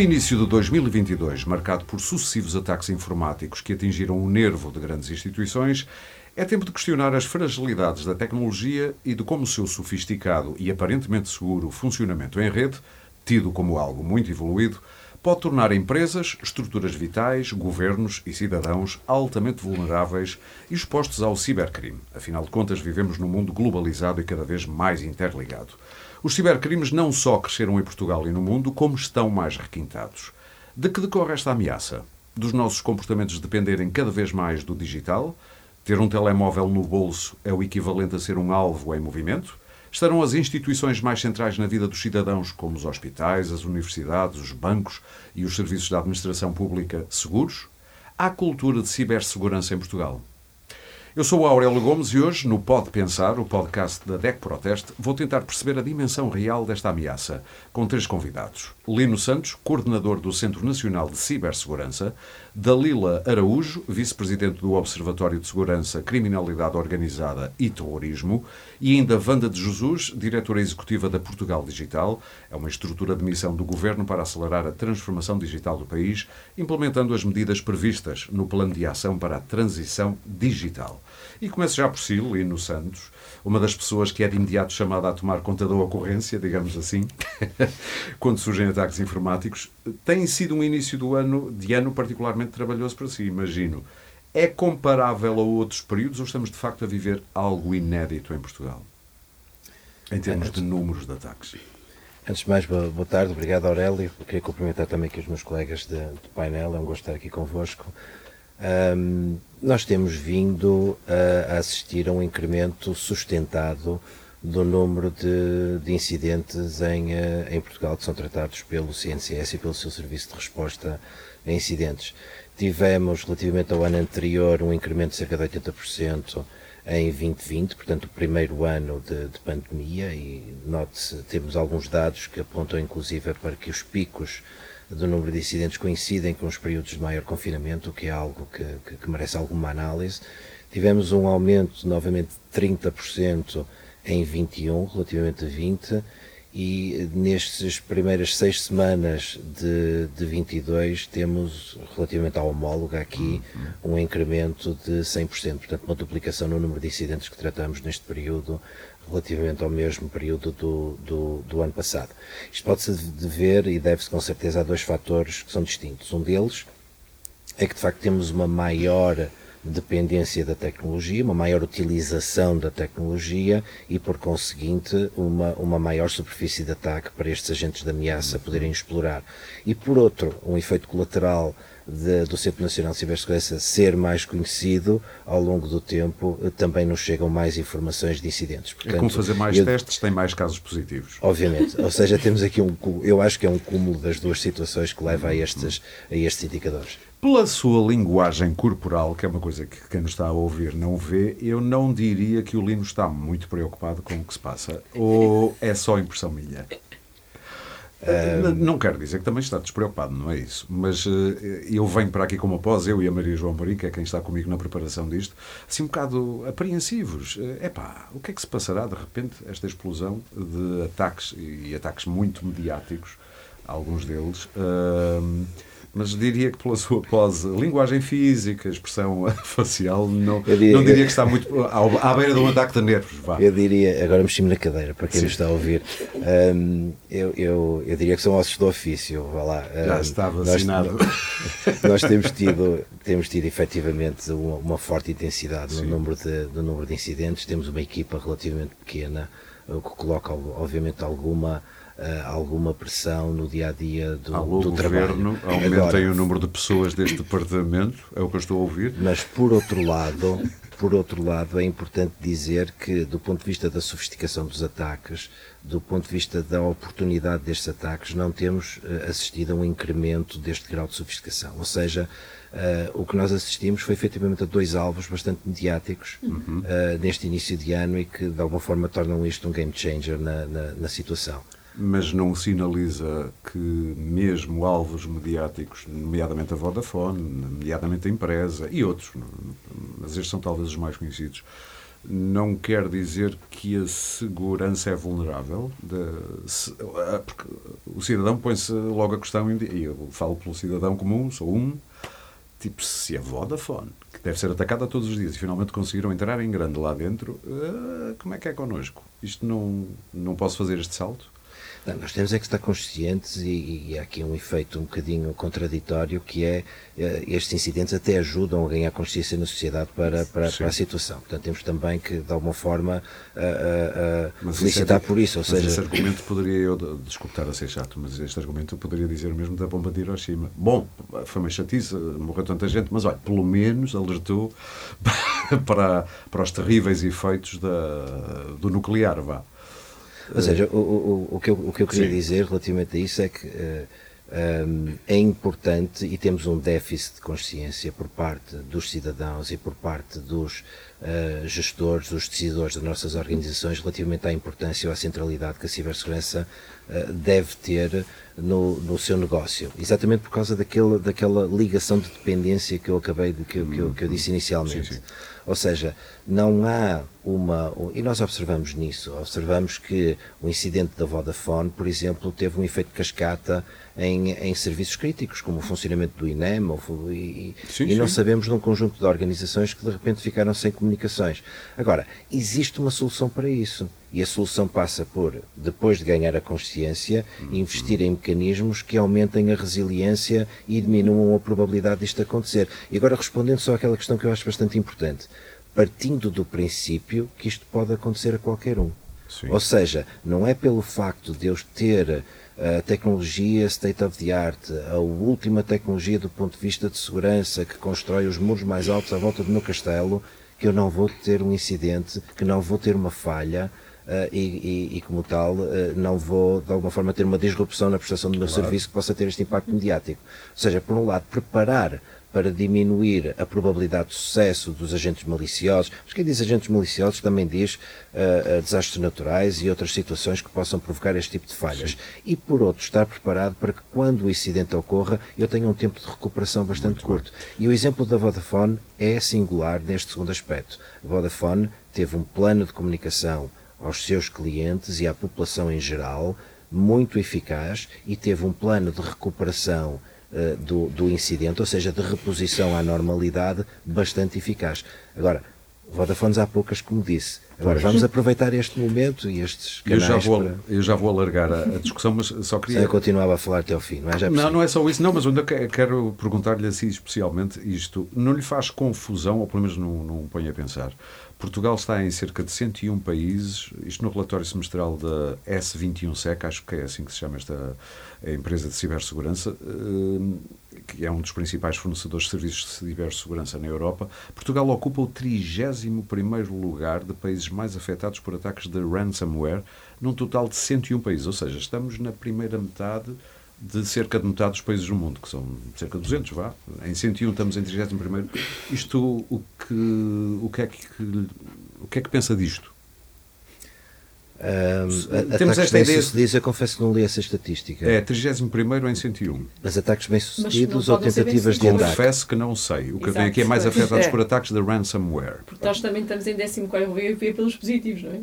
No início de 2022, marcado por sucessivos ataques informáticos que atingiram o nervo de grandes instituições, é tempo de questionar as fragilidades da tecnologia e de como o seu sofisticado e aparentemente seguro funcionamento em rede, tido como algo muito evoluído, pode tornar empresas, estruturas vitais, governos e cidadãos altamente vulneráveis e expostos ao cibercrime. Afinal de contas, vivemos num mundo globalizado e cada vez mais interligado. Os cibercrimes não só cresceram em Portugal e no mundo, como estão mais requintados. De que decorre esta ameaça? Dos nossos comportamentos dependerem cada vez mais do digital? Ter um telemóvel no bolso é o equivalente a ser um alvo em movimento? Estarão as instituições mais centrais na vida dos cidadãos, como os hospitais, as universidades, os bancos e os serviços da administração pública seguros? Há cultura de cibersegurança em Portugal? Eu sou o Aurélio Gomes e hoje, no Pode Pensar, o podcast da DEC Proteste, vou tentar perceber a dimensão real desta ameaça, com três convidados. Lino Santos, coordenador do Centro Nacional de Cibersegurança, Dalila Araújo, vice-presidente do Observatório de Segurança, Criminalidade Organizada e Terrorismo, e ainda Wanda de Jesus, diretora executiva da Portugal Digital, é uma estrutura de missão do Governo para acelerar a transformação digital do país, implementando as medidas previstas no Plano de Ação para a Transição Digital. E começo já por si, Lino Santos, uma das pessoas que é de imediato chamada a tomar conta da ocorrência, digamos assim, quando surgem ataques informáticos. Tem sido um início do ano, de ano particularmente trabalhoso para si, imagino. É comparável a outros períodos ou estamos de facto a viver algo inédito em Portugal? Em termos de números de ataques. Antes de mais, boa, tarde, obrigado Aurélio. Queria cumprimentar também aqui os meus colegas do painel, é um gosto estar aqui convosco. Um, nós temos vindo a assistir a um incremento sustentado do número de, de incidentes em, eh, em, Portugal que são tratados pelo CNCS e pelo seu Serviço de Resposta a Incidentes. Tivemos, relativamente ao ano anterior, um incremento de cerca de 80% em 2020, portanto, o primeiro ano de, de pandemia, e note-se, temos alguns dados que apontam, inclusive, para que os picos do número de incidentes coincidem com os períodos de maior confinamento, o que é algo que, que, que merece alguma análise. Tivemos um aumento, novamente, de 30% em 21, relativamente a 20, e nestas primeiras seis semanas de, de 22 temos, relativamente à homóloga aqui, um incremento de 100%, portanto, uma duplicação no número de incidentes que tratamos neste período relativamente ao mesmo período do, do, do ano passado. Isto pode-se dever e deve-se com certeza a dois fatores que são distintos. Um deles é que de facto temos uma maior dependência da tecnologia, uma maior utilização da tecnologia e, por conseguinte, uma, uma maior superfície de ataque para estes agentes de ameaça poderem explorar. E, por outro, um efeito colateral de, do Centro Nacional de Cibersegurança ser mais conhecido, ao longo do tempo eh, também nos chegam mais informações de incidentes. Portanto, é como fazer mais eu, testes, tem mais casos positivos. Obviamente, ou seja, temos aqui um, eu acho que é um cúmulo das duas situações que leva a estes, a estes indicadores. Pela sua linguagem corporal, que é uma coisa que quem nos está a ouvir não vê, eu não diria que o Lino está muito preocupado com o que se passa. Ou é só impressão minha? Um... Não quero dizer que também está despreocupado, não é isso. Mas uh, eu venho para aqui como após, eu e a Maria João Marim, que é quem está comigo na preparação disto, assim um bocado apreensivos. É uh, pá, o que é que se passará de repente, esta explosão de ataques, e ataques muito mediáticos, alguns deles. Uh, mas diria que pela sua pose, linguagem física, expressão facial, não diria, não diria que está muito à, à beira de um ataque de nervos. Vá. Eu diria, agora mexi-me na cadeira, para quem nos está a ouvir, um, eu, eu, eu diria que são ossos do ofício, vá lá. Um, Já está vacinado. Nós, nós, temos tido, temos tido efetivamente uma, uma forte intensidade no número, de, no número de incidentes, temos uma equipa relativamente pequena, o que coloca, obviamente, alguma alguma pressão no dia a dia do, Alô, do governo, trabalho. Aumentem o número de pessoas deste departamento, é o que eu estou a ouvir. Mas por outro lado, por outro lado, é importante dizer que, do ponto de vista da sofisticação dos ataques, do ponto de vista da oportunidade destes ataques, não temos uh, assistido a um incremento deste grau de sofisticação. Ou seja, Uh, o que nós assistimos foi efetivamente a dois alvos bastante mediáticos uhum. uh, neste início de ano e que de alguma forma tornam isto um game changer na, na, na situação mas não sinaliza que mesmo alvos mediáticos, nomeadamente a Vodafone, nomeadamente a empresa e outros, mas estes são talvez os mais conhecidos, não quer dizer que a segurança é vulnerável. De, se, porque o cidadão põe-se logo a questão, e eu falo pelo cidadão comum, sou um, tipo, se a Vodafone, que deve ser atacada todos os dias, e finalmente conseguiram entrar em grande lá dentro, uh, como é que é connosco? Isto não, não posso fazer este salto? Não, nós temos é que estar conscientes e, e, há aqui um efeito um bocadinho contraditório que é eh, estes incidentes até ajudam a ganhar consciência na sociedade para, para, para a situação. Portanto, temos também que, de alguma forma, uh, uh, felicitar é, por isso. Ou mas seja... esse argumento poderia, eu, desculpe estar a ser chato, mas este argumento eu poderia dizer mesmo da bomba de Hiroshima. Bom, foi uma chatice, morreu tanta gente, mas olha, pelo menos alertou para, para os terríveis efeitos da, do nuclear, vá. Ou seja, o, o, o, que, eu, o que eu queria Sim. dizer relativamente a isso é que uh, eh, um, eh, é importante e temos um déficit de consciência por parte dos cidadãos e por parte dos uh, gestores, dos decisores das nossas organizações relativamente à importância ou à centralidade que a cibersegurança uh, deve ter no, no seu negócio. Exatamente por causa daquele, daquela ligação de dependência que eu acabei de, que, que, eu, que eu disse inicialmente. Sim, sim. Ou seja, não há uma. E nós observamos nisso, observamos que o incidente da Vodafone, por exemplo, teve um efeito cascata em, em serviços críticos, como o funcionamento do INEM, ou, e, sim, e não sim. sabemos num conjunto de organizações que de repente ficaram sem comunicações. Agora, existe uma solução para isso. E a solução passa por, depois de ganhar a consciência, investir em mecanismos que aumentem a resiliência e diminuam a probabilidade disto acontecer. E agora respondendo só àquela questão que eu acho bastante importante, partindo do princípio que isto pode acontecer a qualquer um. Sim. Ou seja, não é pelo facto de eu ter a tecnologia state of the art, a última tecnologia do ponto de vista de segurança que constrói os muros mais altos à volta do meu castelo, que eu não vou ter um incidente, que não vou ter uma falha, Uh, e, e, e, como tal, uh, não vou de alguma forma ter uma disrupção na prestação do meu claro. serviço que possa ter este impacto mediático. Ou seja, por um lado, preparar para diminuir a probabilidade de sucesso dos agentes maliciosos. Mas quem diz agentes maliciosos também diz uh, desastres naturais e outras situações que possam provocar este tipo de falhas. Sim. E por outro, estar preparado para que quando o incidente ocorra eu tenha um tempo de recuperação bastante Muito curto. Bem. E o exemplo da Vodafone é singular neste segundo aspecto. A Vodafone teve um plano de comunicação aos seus clientes e à população em geral muito eficaz e teve um plano de recuperação uh, do, do incidente, ou seja, de reposição à normalidade, bastante eficaz. Agora, Vodafones há poucas, como disse. Agora, pois. vamos aproveitar este momento e estes canais eu já vou, para... Eu já vou alargar a, a discussão, mas só queria... Eu continuava a falar até ao fim, não é? Já não, não é só isso, não, mas ainda quero perguntar-lhe assim especialmente isto. Não lhe faz confusão, ou pelo menos não, não põe a pensar, Portugal está em cerca de 101 países, isto no relatório semestral da S21SEC, acho que é assim que se chama esta empresa de cibersegurança, eh, que é um dos principais fornecedores de serviços de cibersegurança na Europa. Portugal ocupa o 31º lugar de países mais afetados por ataques de ransomware, num total de 101 países, ou seja, estamos na primeira metade de cerca de metade dos países do mundo, que são cerca de 200, vá. Em 101 estamos em 31 Isto, o que, o que, é, que, o que é que pensa disto? Um, Temos esta ideia. Sucedidos, eu confesso que não li essa estatística. É, 31 em 101. Mas ataques bem-sucedidos ou tentativas de andar? Confesso que não sei. O que eu tenho aqui é mais afetados é. por ataques de ransomware. Porque nós também estamos em 14 pelos positivos, não é?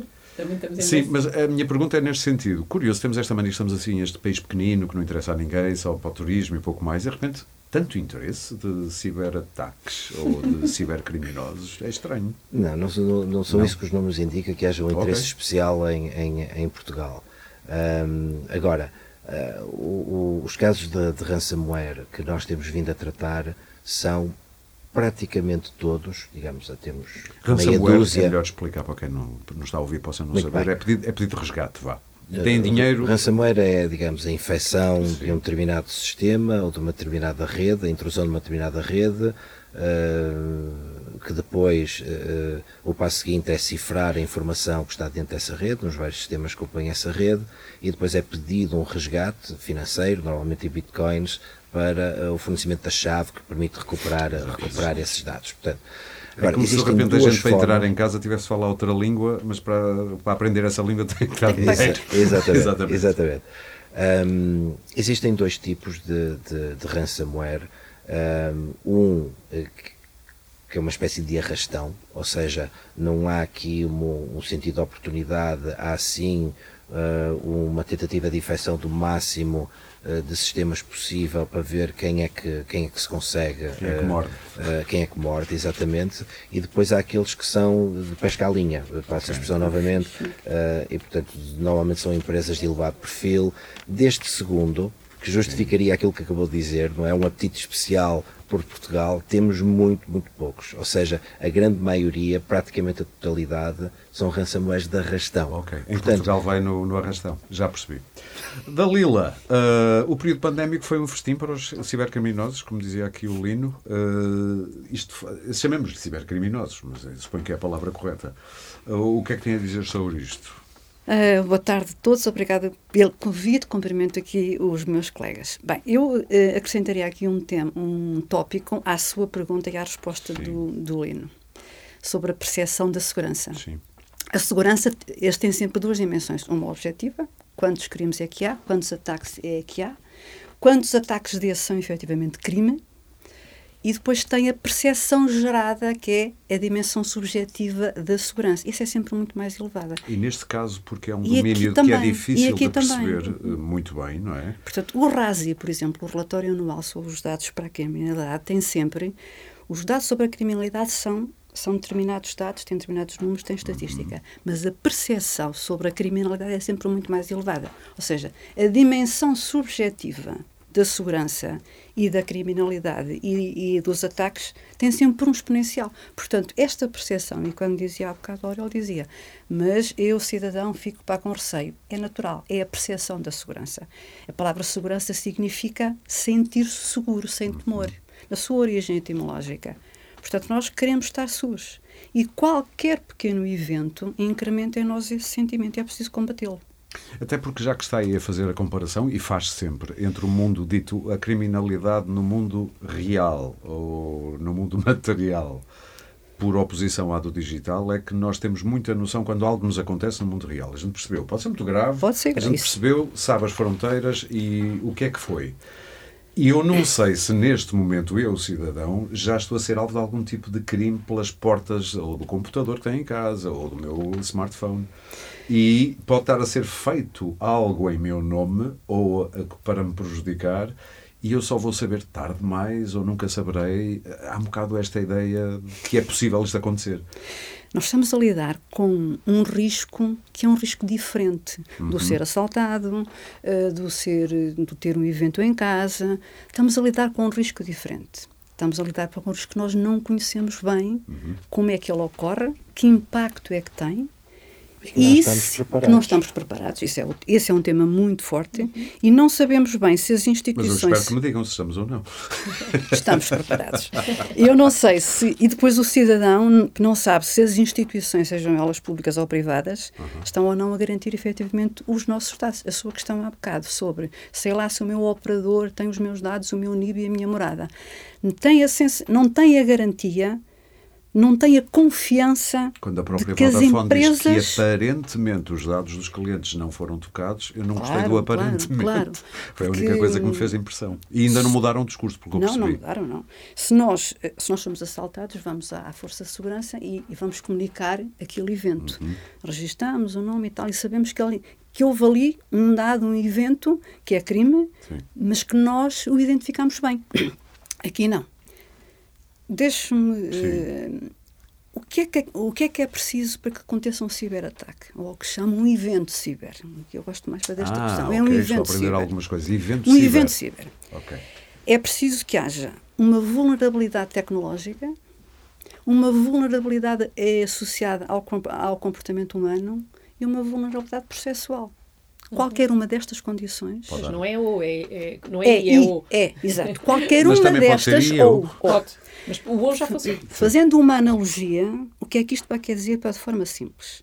Sim, mas a minha pergunta é neste sentido. Curioso, temos esta mania, estamos assim, este país pequenino que não interessa a ninguém, só para o turismo e pouco mais, e de repente tanto interesse de ciberataques ou de cibercriminosos é estranho. Não, não, não, não são não. isso que os números indicam que haja um interesse okay. especial em, em, em Portugal. Um, agora, uh, o, o, os casos de, de ransomware que nós temos vindo a tratar são praticamente todos, digamos, a temos meia dúzia... é melhor explicar para quem não, não está a ouvir, possa não Muito saber. É pedido, é pedido de resgate, vá. Tem dinheiro. Ransomware é, digamos, a infecção Sim. de um determinado sistema ou de uma determinada rede, a intrusão de uma determinada rede, uh, que depois uh, o passo seguinte é cifrar a informação que está dentro dessa rede, nos vários sistemas que compõem essa rede, e depois é pedido um resgate financeiro, normalmente em bitcoins, para o fornecimento da chave que permite recuperar, recuperar esses dados. Portanto, Agora, é como se de repente a gente para entrar em casa tivesse de falar outra língua, mas para, para aprender essa língua tem que dar dinheiro. Exatamente. exatamente. exatamente. Um, existem dois tipos de, de, de ransomware. Um, eh, que é uma espécie de arrastão, ou seja, não há aqui um, um sentido de oportunidade, há sim uh, uma tentativa de infecção do máximo de sistemas possível para ver quem é que, quem é que se consegue. Quem é que morde. Uh, quem é que morde, exatamente. E depois há aqueles que são de pesca à linha, passo a expressão novamente, e portanto, normalmente são empresas de elevado perfil. Deste segundo, que justificaria aquilo que acabou de dizer, não é? Um apetite especial por Portugal, temos muito, muito poucos. Ou seja, a grande maioria, praticamente a totalidade, são ransomwares de arrastão. Ok, em Portanto, Portugal vai no, no arrastão, já percebi. Dalila, uh, o período pandémico foi um festim para os cibercriminosos, como dizia aqui o Lino. Uh, isto, chamemos de cibercriminosos, mas suponho que é a palavra correta. Uh, o que é que tem a dizer sobre isto? Uh, boa tarde a todos, obrigada pelo convite, cumprimento aqui os meus colegas. Bem, eu uh, acrescentaria aqui um, tema, um tópico à sua pergunta e à resposta do, do Lino, sobre a percepção da segurança. Sim. A segurança, este tem sempre duas dimensões, uma objetiva, quantos crimes é que há, quantos ataques é que há, quantos ataques desses são efetivamente crime, e depois tem a percepção gerada, que é a dimensão subjetiva da segurança. Isso é sempre muito mais elevada. E neste caso, porque é um domínio que é difícil de perceber também. Eh, muito bem, não é? Portanto, o RASI, por exemplo, o relatório anual sobre os dados para a criminalidade, tem sempre. Os dados sobre a criminalidade são são determinados dados, têm determinados números, têm estatística. Uhum. Mas a percepção sobre a criminalidade é sempre muito mais elevada. Ou seja, a dimensão subjetiva da segurança e da criminalidade e, e, dos ataques tem sempre um exponencial. Portanto, esta percepção, e quando dizia há bocado, ele dizia, mas eu, cidadão, fico para com receio. É natural, é a percepção da segurança. A palavra segurança significa sentir-se seguro, sem temor, na sua origem etimológica. Portanto, nós queremos estar seguros. E qualquer pequeno evento incrementa em nós esse sentimento e é preciso combatê-lo. Até porque já que está aí a fazer a comparação, e faz sempre, entre o mundo dito a criminalidade no mundo real ou no mundo material, por oposição à do digital, é que nós temos muita noção quando algo nos acontece no mundo real. A gente percebeu, pode ser muito grave, pode ser grave. a gente percebeu, sabe as fronteiras e o que é que foi. E eu não sei se neste momento eu, cidadão, já estou a ser alvo de algum tipo de crime pelas portas ou do computador que tenho em casa ou do meu smartphone e pode estar a ser feito algo em meu nome ou para me prejudicar e eu só vou saber tarde demais ou nunca saberei. Há um bocado esta ideia de que é possível isto acontecer. Nós estamos a lidar com um risco que é um risco diferente uhum. do ser assaltado, uh, do ser, do ter um evento em casa. Estamos a lidar com um risco diferente. Estamos a lidar com um risco que nós não conhecemos bem, uhum. como é que ele ocorre, que impacto é que tem, e isso que não estamos preparados. Isso é, esse é um tema muito forte uhum. e não sabemos bem se as instituições. Mas eu espero que me digam se estamos ou não. Estamos preparados. Eu não sei se. E depois o cidadão que não sabe se as instituições, sejam elas públicas ou privadas, uhum. estão ou não a garantir efetivamente os nossos dados. A sua questão há bocado sobre, sei lá, se o meu operador tem os meus dados, o meu NIB e a minha morada. Tem a sens... Não tem a garantia não tem a confiança Quando a própria de que as empresas... diz que aparentemente os dados dos clientes não foram tocados, eu não claro, gostei do aparentemente. Claro, claro. Foi a única coisa que me fez impressão. E ainda não mudaram o discurso, porque eu Não, percebi. não mudaram, não. Se nós, se nós somos assaltados, vamos à, Força de Segurança e, e vamos comunicar aquele evento. Uhum. Registamos o nome e tal, e sabemos que, ali, que houve ali um dado, um evento que é crime, Sim. mas que nós o identificamos bem. Aqui não. Deixe-me. Uh, o, que é que é, o que é que é preciso para que aconteça um ciberataque? Ou o que chama um evento ciber? Que eu gosto mais para desta ah, questão. Okay. É um evento Estou a aprender ciber. algumas coisas. Evento um ciber. evento ciber. Okay. É preciso que haja uma vulnerabilidade tecnológica, uma vulnerabilidade associada ao, ao comportamento humano e uma vulnerabilidade processual. Qualquer uma destas condições. Mas não é ou, é, é não é, é e, é ou. É, exato. Qualquer uma destas ou. Pode. Mas o ou já fazia. Fazendo uma analogia, o que é que isto vai querer dizer para de forma simples?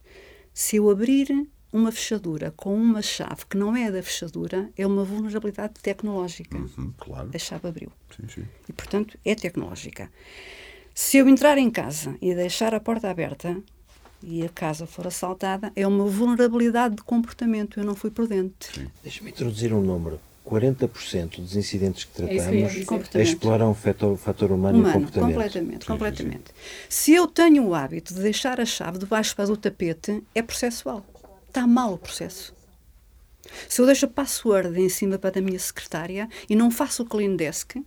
Se eu abrir uma fechadura com uma chave que não é da fechadura, é uma vulnerabilidade tecnológica. Uhum, claro. A chave abriu. Sim, sim. E, portanto, é tecnológica. Se eu entrar em casa e deixar a porta aberta, e a casa for assaltada, é uma vulnerabilidade de comportamento. Eu não fui prudente. Deixa-me introduzir um número. 40% dos incidentes que É tratamos dizer. exploram o fator, fator humano, e Humano, comportamento. completamente, completamente. Se eu tenho o hábito de deixar a chave debaixo do tapete, é processual. Está mal o processo. Se eu deixo a password em cima para a minha secretária e não faço o clean desk,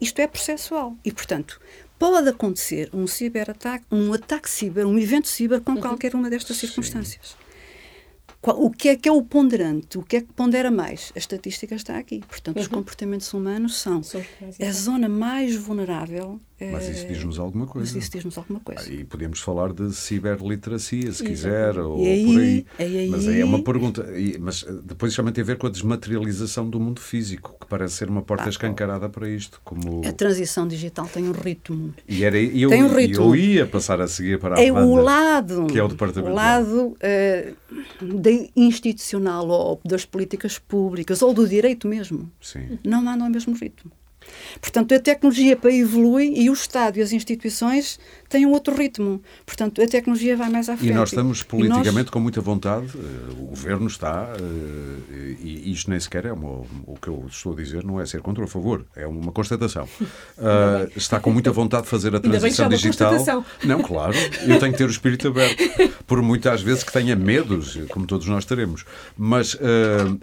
isto é processual. E, portanto, pode acontecer um ciberataque, um ataque ciber, um evento ciber com qualquer uma destas circunstâncias. Qual- O que é que é o ponderante? O que é que pondera mais? A estatística está aqui. Portanto, os comportamentos humanos são a zona mais vulnerável. Mas isso eh, diz-nos alguma Mas coisa. isso diz-nos alguma coisa. E podemos falar de ciberliteracia, se quiser, ou E aí- por aí. e aí- Mas aí é uma pergunta. E- mas eh, depois isso também tem a ver com a desmaterialização do mundo físico, parece ser uma Ah, porta escancarada para isto. Como... A transição digital tem um ritmo. E, era, eu, Tem um ritmo. eu ia passar a seguir para a É o banda, lado, que é o departamento. o lado eh, da institucional ou das políticas públicas ou do direito mesmo. Sim. Não andam ao mesmo ritmo. Portanto, a tecnologia para evolui e o Estado e as instituições têm um outro ritmo. Portanto, a tecnologia vai mais à frente. E nós estamos politicamente nós- com muita vontade, eh, o governo está, eh, e isto nem sequer é uma, o que eu estou a dizer, não é ser contra ou a favor, é uma constatação. Ah, está com muita vontade de fazer a transição é digital. Não, claro, eu tenho que ter o espírito aberto, por muitas vezes que tenha medos, como todos nós teremos. Mas,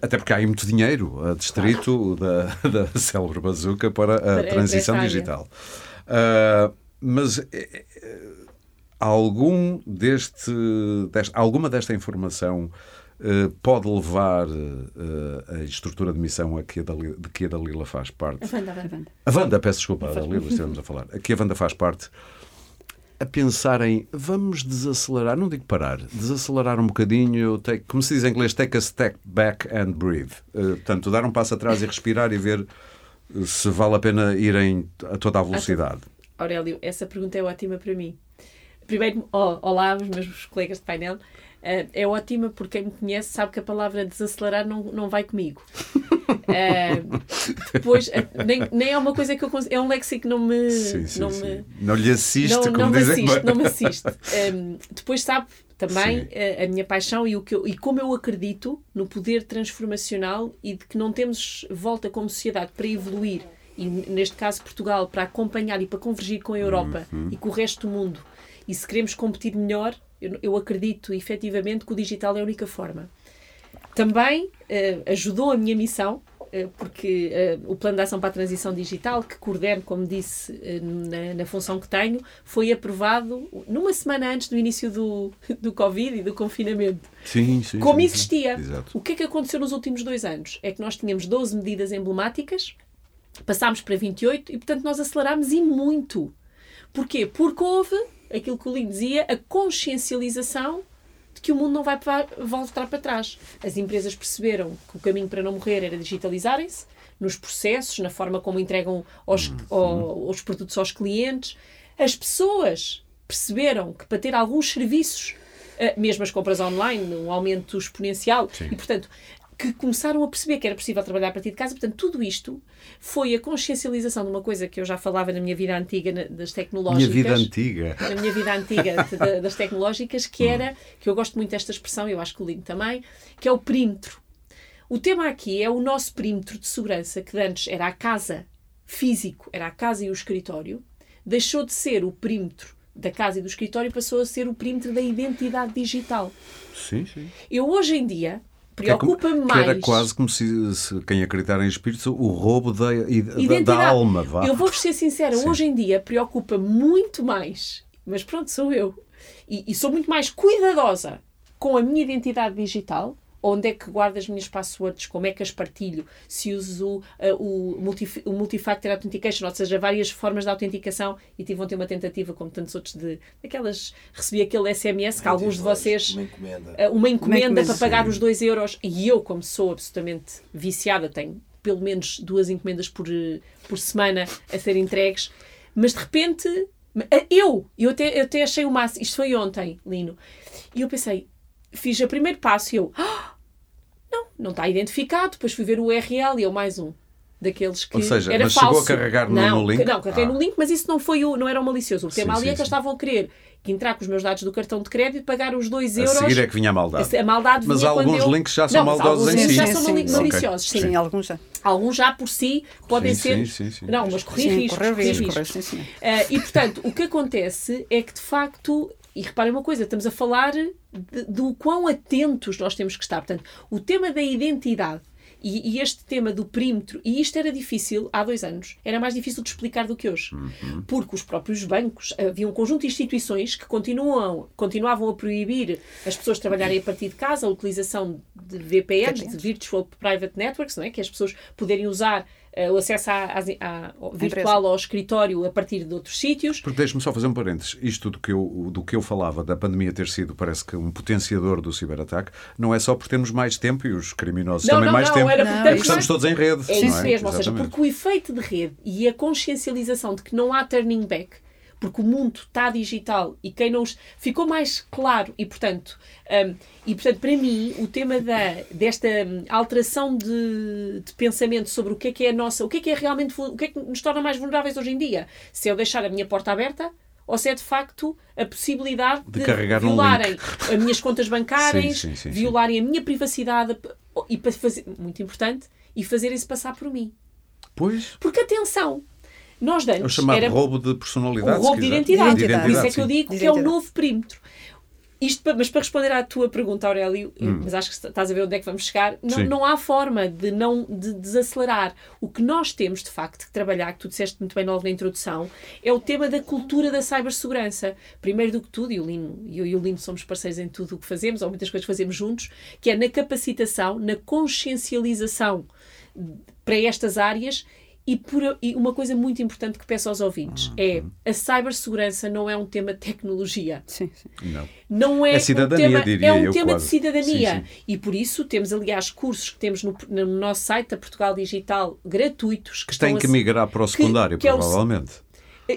até porque há aí muito dinheiro a distrito da, da célebre bazuca para a Para- transição digital. Ah, mas eh, algum deste, deste- alguma desta informação eh, pode levar eh, a estrutura de missão a que a, Dalila, de que a Dalila faz parte? A Wanda, a Wanda. A Wanda, peço desculpa, a Dalila, estivemos a falar. A que a Wanda faz parte a pensar em vamos desacelerar, não digo parar, desacelerar um bocadinho, take, como se diz em inglês, take a step back and breathe. Eh, portanto, dar um passo atrás e respirar e ver eh, se vale a pena irem a toda a velocidade. Aurélio, essa pergunta é ótima para mim. Primeiro, ó, olá, os meus colegas de painel. Eh, é ótima porque quem me conhece sabe que a palavra desacelerar não, não vai comigo. Eh, depois, eh, nem, nem é uma coisa que eu consigo. É um léxico que não me. Sim, sim, não sim. me Não lhe assiste, não, como não me dizem. assiste, não me assiste. Um, depois sabe também eh, a, minha paixão e, o que eu- e como eu acredito no poder transformacional e de que não temos volta como sociedade para evoluir e neste caso Portugal para acompanhar e para convergir com a Europa Uhum. e com o resto do mundo e se queremos competir melhor eu, eu acredito efetivamente que o digital é a única forma também eh, ajudou a minha missão, eh, porque eh, o Plano de Ação para a Transição Digital, que coordeno, como disse, na, na função que tenho, foi aprovado numa semana antes do início do, do Covid e do confinamento. Sim, sim, Como sim, existia. sim. O que é que aconteceu nos últimos dois anos? É que nós tínhamos 12 medidas emblemáticas, passámos para 28 e, portanto, nós acelerámos e muito. Porquê? Porque houve, aquilo que o Lino dizia, a consciencialização de que o mundo não vai voltar para trás. As empresas perceberam que o caminho para não morrer era digitalizarem-se, nos processos, na forma como entregam os, ao- os produtos aos clientes. As pessoas perceberam que para ter alguns serviços, eh, mesmo as compras online, um aumento exponencial, e portanto que começaram a perceber que era possível trabalhar a partir de casa. Portanto, tudo isto foi a consciencialização de uma coisa que eu já falava na minha vida antiga, na- das tecnológicas Minha vida antiga. na minha vida antiga de- das tecnológicas, que era, que eu gosto muito desta expressão, eu acho que o Lino também, que é o perímetro. O tema aqui é o nosso perímetro de segurança, que antes era a casa físico, era a casa e o escritório, deixou de ser o perímetro da casa e do escritório, passou a ser o perímetro da identidade digital. Sim, sim. Eu hoje em dia Que é preocupa-me que mais. era quase como se, se quem acreditar em espíritos, o roubo da, da- da, alma. Vá. Eu vou-vos ser sincera, Sim. hoje em dia preocupa muito mais, mas pronto, sou eu, e, e sou muito mais cuidadosa com a minha identidade digital, onde é que guardo as minhas passwords, como é que as partilho, se uso uh, o, multi, o Multifactor Authentication, ou seja, várias formas de autenticação, e tive ontem uma tentativa, como tantos outros, de daquelas, recebi aquele SMS que alguns de vocês Uma encomenda. uh, uma encomenda encomenda, para pagar sim. os 2 euros. E eu, como sou absolutamente viciada, tenho pelo menos duas encomendas por, eh, por semana a ser entregues, mas de repente eu, eu até, eu até achei o máximo, isto foi ontem, Lino, e eu pensei, fiz o primeiro passo e eu, "Ah, não, não está identificado, depois fui ver o URL e eu mais um. daqueles que Ou seja, era mas falso. chegou a carregar no- não, no link? Não, carreguei Ah. no link, mas isso não, foi o, não era o malicioso. O tema Sim, ali é que eles estavam a querer que entrar com os meus dados do cartão de crédito, pagar os 2 A euros. seguir é que vinha a maldade. A maldade Mas alguns eu- links já são Não, maldosos em si. já são sim, sim. maliciosos, sim. Sim, alguns já. Alguns já por si podem Sim, ser. sim, sim, sim. Não, mas corri correr risco, correr, sim, sim. Ah, e portanto, o que acontece é que de facto, e reparem uma coisa, estamos a falar de- do quão atentos nós temos que estar. Portanto, o tema da identidade e, e este tema do perímetro, e isto era difícil há dois anos, era mais difícil de explicar do que hoje. Uhum. Porque os próprios bancos, havia um conjunto de instituições que continuam, continuavam a proibir as pessoas trabalharem a partir de casa, a utilização de VPNs, de. Virtual Private Networks, não é? que as pessoas poderem usar o acesso à, à- ao virtual ao escritório a partir de outros sítios. Porque deixe-me só fazer um parênteses. Isto do que, eu, do que eu falava da pandemia ter sido, parece que, um potenciador do ciberataque, não é só por termos mais tempo e os criminosos Não, também não, mais não, tempo. era Não, porque É estamos todos em rede. É não isso mesmo, ou seja, Exatamente. porque o efeito de rede e a consciencialização de que não há turning back, porque o mundo está digital e quem não os- ficou mais claro e portanto hum, e portanto para mim o tema da desta hum, alteração de, de pensamento sobre o que é que é a nossa o que é que é realmente o que é que nos torna mais vulneráveis hoje em dia se é eu deixar a minha porta aberta ou se é de facto a possibilidade De de, violarem link. as minhas contas bancárias, sim, sim, sim. violarem a minha privacidade e para fazer, muito importante, e fazerem-se passar por mim. Pois, Porque atenção, nós de é o antes chamado era roubo de o personalidade. se roubo de identidade. De identidade, Por isso é que eu digo que é o novo perímetro. Isto, mas para responder à tua pergunta, Aurélio, Hum. mas acho que estás a ver onde é que vamos chegar, não, não há forma de não de desacelerar. O que nós temos, de facto, que trabalhar, que tu disseste muito bem logo na introdução, é o tema da cultura da cibersegurança. Primeiro do que tudo, e o Lino, eu e o Lino somos parceiros em tudo o que fazemos, ou muitas coisas que fazemos juntos, que é na capacitação, na consciencialização para estas áreas e, por, e uma coisa muito importante que peço aos ouvintes é a cibersegurança não é um tema de tecnologia. Sim, sim. Não. Não é É cidadania, um tema, diria é um eu, tema quase. de cidadania. Sim, sim. E por isso temos, aliás, cursos que temos no, no nosso site da Portugal Digital gratuitos. Que tem estão que a migrar para o que- secundário, que é o- provavelmente.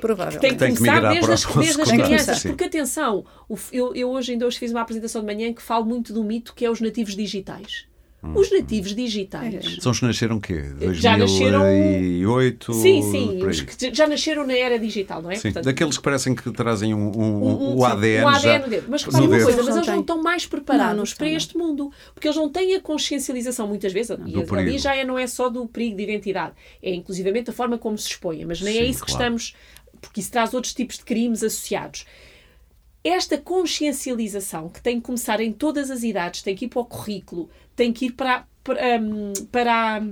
Provavelmente. Tem que Tem que começar migrar desde, para as, o desde as secundário, crianças. sim. Porque, atenção, eu, eu hoje ainda hoje fiz uma apresentação de manhã que falo muito do mito que é os nativos digitais. Hum. Os nativos digitais. São os que nasceram o quê? Já nasceram- 2008? Sim, sim, os que já nasceram na era digital, não é? Sim, Portanto, daqueles que parecem que trazem um, um- um- o ADN, um ADN já. Mas no repare uma dedo. coisa, Eles mas não eles não estão mais preparados Não, não para não. este mundo. Porque eles não têm a consciencialização muitas vezes. e Do ali já é, não é só do perigo de identidade, é inclusivamente a forma como se expõe. Mas nem é Sim, isso que claro. estamos. Porque isso traz outros tipos de crimes associados. Esta consciencialização que tem que começar em todas as idades, tem que ir para o currículo, tem que ir para, para, hum, para,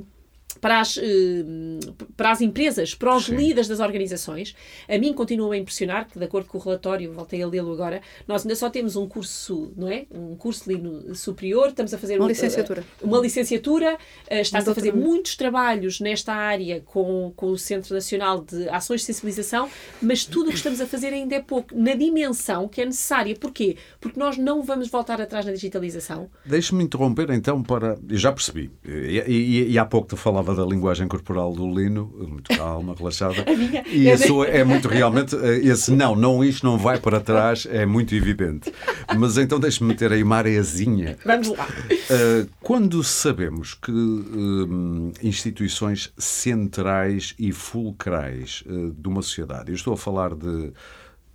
para as, hum, para as empresas, para os Sim. líderes das organizações. A mim continua a impressionar que, de acordo com o relatório, voltei a lê-lo agora, nós ainda só temos um curso, não é? Um curso ali no superior, estamos a fazer Uma um- licenciatura. Uma licenciatura, eh, está-se a Um fazer doutoramento. muitos trabalhos nesta área com, com o Centro Nacional de Ações de Sensibilização, mas tudo o que estamos a fazer ainda é pouco, na dimensão que é necessária. Porquê? Porque nós não vamos voltar atrás na digitalização. Deixe-me interromper então para. Eu já percebi. E, e- e há pouco te falava da linguagem corporal do Lino, muito calma, relaxada. minha- E é isso é muito realmente. eh, Esse não, não, isto não vai para trás, é muito evidente. Mas então deixe-me meter aí uma areazinha. Vamos lá. Uh, quando sabemos que hum, instituições centrais e fulcrais uh, de uma sociedade, eu estou a falar de,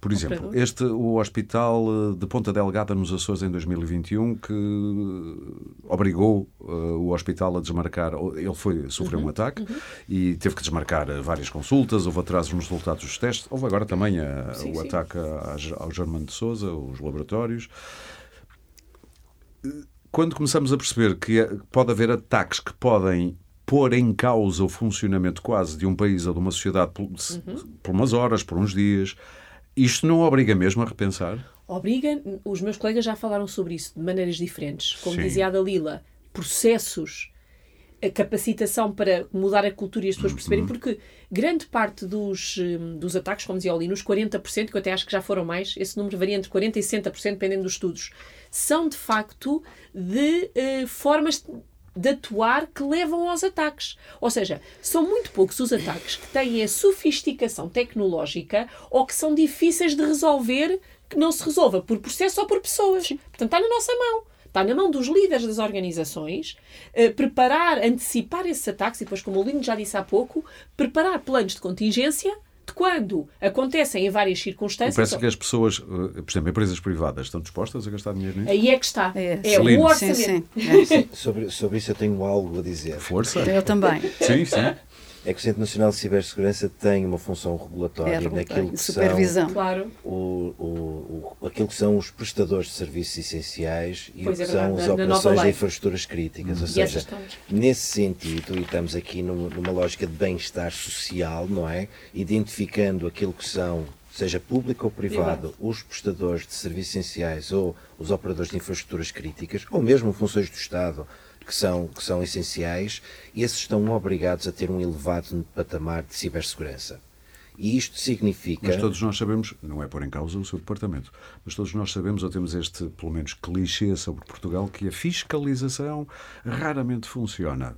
por exemplo, este o hospital uh, de Ponta Delgada nos Açores em 2021 que obrigou uh, o hospital a desmarcar, ele foi sofreu Uhum, um ataque e teve que desmarcar várias consultas, houve atrasos nos resultados dos testes, houve agora também uh, Sim, o sim. ataque ao Germano de Souza, os laboratórios. Quando começamos a perceber que pode haver ataques que podem pôr em causa o funcionamento quase de um país ou de uma sociedade por, por umas horas, por uns dias, isto não obriga mesmo a repensar? Obriga, os meus colegas já falaram sobre isso de maneiras diferentes. Como Sim. dizia a Dalila, processos, a capacitação para mudar a cultura e as pessoas perceberem, Uhum. porque grande parte dos, hum, dos ataques, como dizia o Lino, os 40%, que eu até acho que já foram mais, esse número varia entre 40% e 60%, dependendo dos estudos, são de facto de eh, formas de atuar que levam aos ataques. Ou seja, são muito poucos os ataques que têm a sofisticação tecnológica ou que são difíceis de resolver que não se resolva por processo ou por pessoas. Portanto, está na nossa mão. Está na mão dos líderes das organizações uh, preparar, antecipar esses ataques e depois, como o Lino já disse há pouco, preparar planos de contingência quando acontecem em várias circunstâncias. Parece que as pessoas, eh, por exemplo, empresas privadas, estão dispostas a gastar dinheiro nisso? Aí é que está. É, É, o orçamento. Sim, sim. É. Sobre, sobre isso eu tenho algo a dizer. Força? Eu também. Sim, sim. É que o Centro Nacional de Cibersegurança tem uma função regulatória É, naquilo que supervisão. Claro. são o, o, o, aquilo que são os prestadores de serviços essenciais e Pois o é que são verdade, as na- na nova operações de infraestruturas críticas. Ou E seja, nesse sentido, e estamos aqui num- numa lógica de bem-estar social, não é? Identificando aquilo que são, seja público ou privado, os prestadores de serviços essenciais ou os operadores de infraestruturas críticas, ou mesmo funções do Estado que são, que são essenciais, esses estão obrigados a ter um elevado patamar de cibersegurança. E isto significa. Mas todos nós sabemos, não é pôr em causa o seu departamento, mas todos nós sabemos, ou temos este, pelo menos, clichê sobre Portugal, que a fiscalização raramente funciona.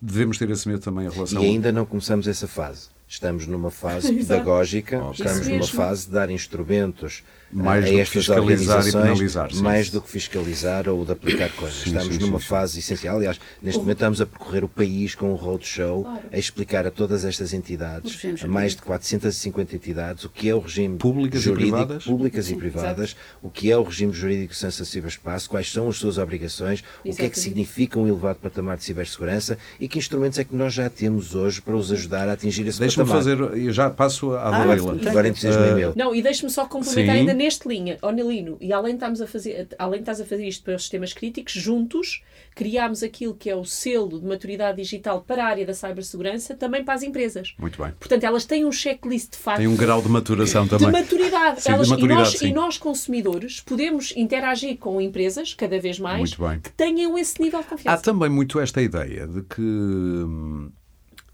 Devemos ter esse medo também em relação E ainda não começamos essa fase. Estamos numa fase pedagógica, estamos numa fase de dar instrumentos Mais a do que estas fiscalizar e penalizar, sim. mais do que fiscalizar ou de aplicar coisas. Sim, estamos sim, numa sim, sim. fase essencial. Aliás, neste momento estamos a percorrer o país com um roadshow a explicar a todas estas entidades, a mais de 450 entidades, o que é o regime Públicas e jurídico, privadas? públicas e privadas, o que é o regime jurídico de do ciberespaço, quais são as suas obrigações, o que é que Exatamente. significa um elevado patamar de cibersegurança e que instrumentos é que nós já temos hoje para os ajudar a atingir esse Deixa-me patamar. fazer, eu já passo à Ah, portanto, Agora entusiasmo meu. Não, e deixe-me só complementar ainda neste linha, ó Nilino, e além de, estarmos a fazer, além de estás a fazer isto para os sistemas críticos, juntos criámos aquilo que é o selo de maturidade digital para a área da cibersegurança também para as empresas. Muito bem. Portanto, elas têm um checklist de facto Tem um grau de maturação de também. maturidade. Sim, de Elas- maturidade, e, nós, sim. e nós, consumidores, podemos interagir com empresas, cada vez mais, que tenham esse nível de Há confiança. também muito esta ideia de que, hum,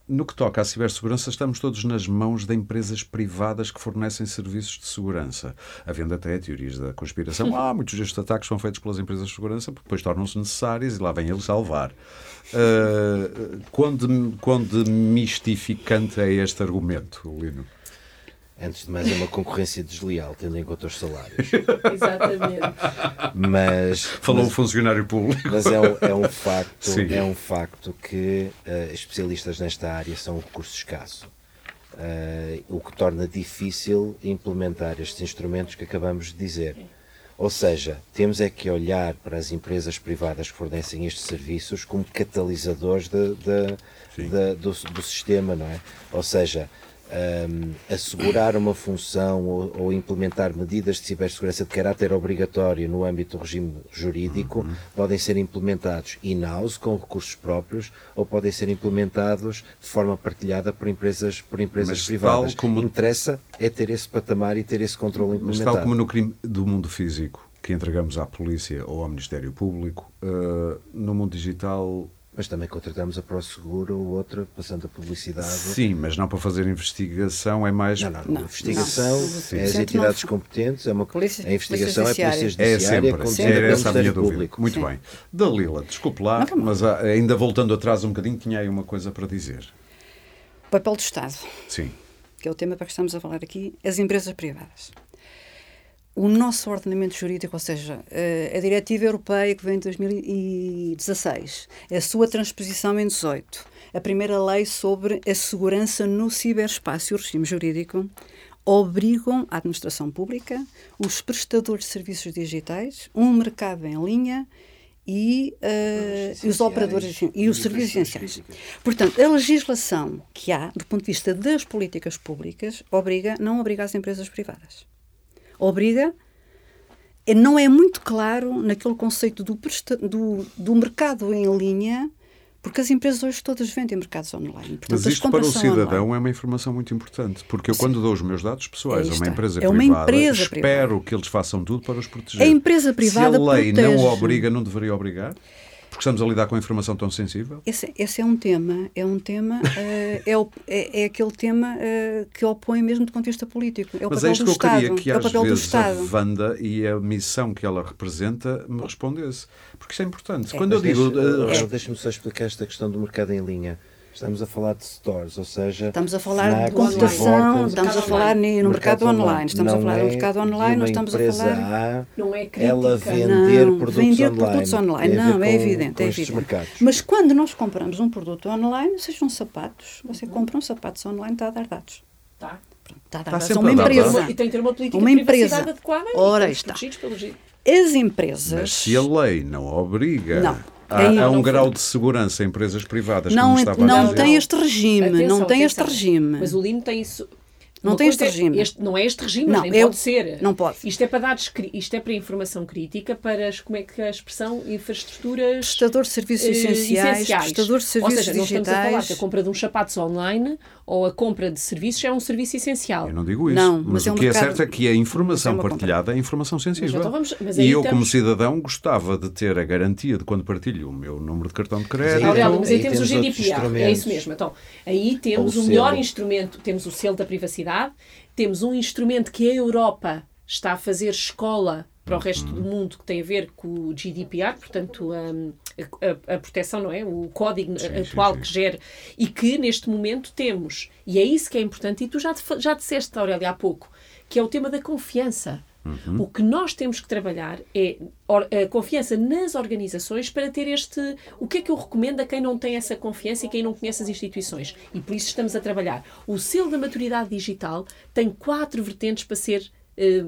no que toca à cibersegurança, estamos todos nas mãos de empresas privadas que fornecem serviços de segurança. Havendo até teorias da conspiração. Ah, muitos destes ataques são feitos pelas empresas de segurança porque depois tornam-se necessários e lá vêm eles salvar. Uh, quando, quando mistificante é este argumento, Lino? Antes de mais, é uma concorrência desleal, tendo em conta os salários. Exatamente. Mas, Falou o mas, funcionário público. mas é, um, é um facto, Sim. é um facto que eh, especialistas nesta área são um recurso escasso. Eh, o que torna difícil implementar estes instrumentos que acabamos de dizer. Ou seja, temos é que olhar para as empresas privadas que fornecem estes serviços como catalisadores de- de- da- do, do sistema, não é? Ou seja, hum, assegurar uma função ou, ou implementar medidas de cibersegurança de caráter obrigatório no âmbito do regime jurídico Uhum. podem ser implementados in-house com recursos próprios ou podem ser implementados de forma partilhada por empresas, por empresas Mas privadas. como- Interessa é ter esse patamar e ter esse controle Mas implementado. tal como no crime do mundo físico, que entregamos à polícia ou ao Ministério Público, uh, no mundo digital Mas também contratamos a ProSeguro ou outra, passando a publicidade. Sim, mas não para fazer investigação, é mais. Não, não, Não, investigação não. é as Sempre entidades não. competentes, é uma, Polícia- a investigação Polícia é a Polícia Judiciária. É sempre, era pelo essa a minha dúvida. Público. Muito Sim. bem. Dalila, desculpe lá, Não, mas ah, ainda voltando atrás um bocadinho, tinha aí uma coisa para dizer. O papel do Estado, Sim. que é o tema para que estamos a falar aqui, as empresas privadas. O nosso ordenamento jurídico, ou seja, eh, a Diretiva Europeia que vem de 2016, a sua transposição em 18, a primeira lei sobre a segurança no ciberespaço e o regime jurídico, obrigam a administração pública, os prestadores de serviços digitais, um mercado em linha e, e os operadores e os serviços essenciais. Portanto, a legislação que há, do ponto de vista das políticas públicas, obriga, não obriga as empresas privadas. Obriga, eh, não é muito claro naquele conceito do, do, do mercado em linha, porque as empresas hoje todas vendem mercados online. Portanto, Mas as isto para o cidadão online. é uma informação muito importante, porque eu, quando dou os meus dados pessoais a uma empresa É uma privada, empresa espero privada. que eles façam tudo para os proteger. A empresa privada Se a lei não protege. obriga, não deveria obrigar? Porque estamos a lidar com informação tão sensível? Esse, esse é um tema, é um tema, eh, é, o- é, é aquele tema eh, que opõe mesmo do ponto de vista político. É o Mas é papel isto do que eu queria Estado. que é o às papel do vezes a Estado. Wanda e a missão que ela representa me respondesse. Porque isto é importante. É, Quando eu digo. deixa- eh, Raul, Deixa-me só explicar esta questão do mercado em linha. Estamos a falar de stores, ou seja, Estamos a falar de computação, estamos a falar no mercado online, estamos a Não falar do é mercado online, nós estamos a falar. A, Não é crítica. ela vender Não, produtos vender online. produtos online. Não, é evidente, com é evidente. mercados. Mas quando nós compramos um produto online, sejam sapatos, você compra um sapatos online, está a dar dados. Tá. Pronto, está a dar Está dados a uma empresa. dados. E tem que ter uma política Uma de empresa. privacidade adequada Ora, está. As empresas. Mas se a lei não obriga Não. Há, Aí- há um Não, grau de segurança em empresas privadas, não, como estava a não tem este regime, Atenção, não tem este regime. Mas o LIM tem isso. Não Uma tem este é- regime. este- não é este regime, Não, mas nem eu- pode ser. não pode. Isto é para escri- isto é para informação crítica, para as, como é que a expressão infraestruturas Prestador de serviços eh, essenciais, prestador de serviços Ou seja, não estamos a falar digitais. que a compra de uns sapatos online ou a compra de serviços é um serviço essencial. Eu não digo isso, Não, mas, mas é o um que é mercado- certo é que a informação mas é partilhada é informação sensível. então vamos- mas e aí eu, temos- como cidadão, gostava de ter a garantia de quando partilho o meu número de cartão de crédito. Aurélio, mas aí, Aí temos o temos outros GDPR, é isso mesmo. Então, aí temos Ou o o melhor instrumento, temos o selo da privacidade, temos um instrumento que a Europa está a fazer escola para o resto Uhum. do mundo que tem a ver com o GDPR, portanto, a, a- proteção, não é? O código Sim, atual sim, sim. que gera e que neste momento temos. E é isso que é importante. E tu já, já disseste, Aurélia, há pouco, que é o tema da confiança. Uhum. O que nós temos que trabalhar é a confiança nas organizações para ter este. O que é que eu recomendo a quem não tem essa confiança e quem não conhece as instituições? E por isso estamos a trabalhar. O selo da maturidade digital tem quatro vertentes para ser eh,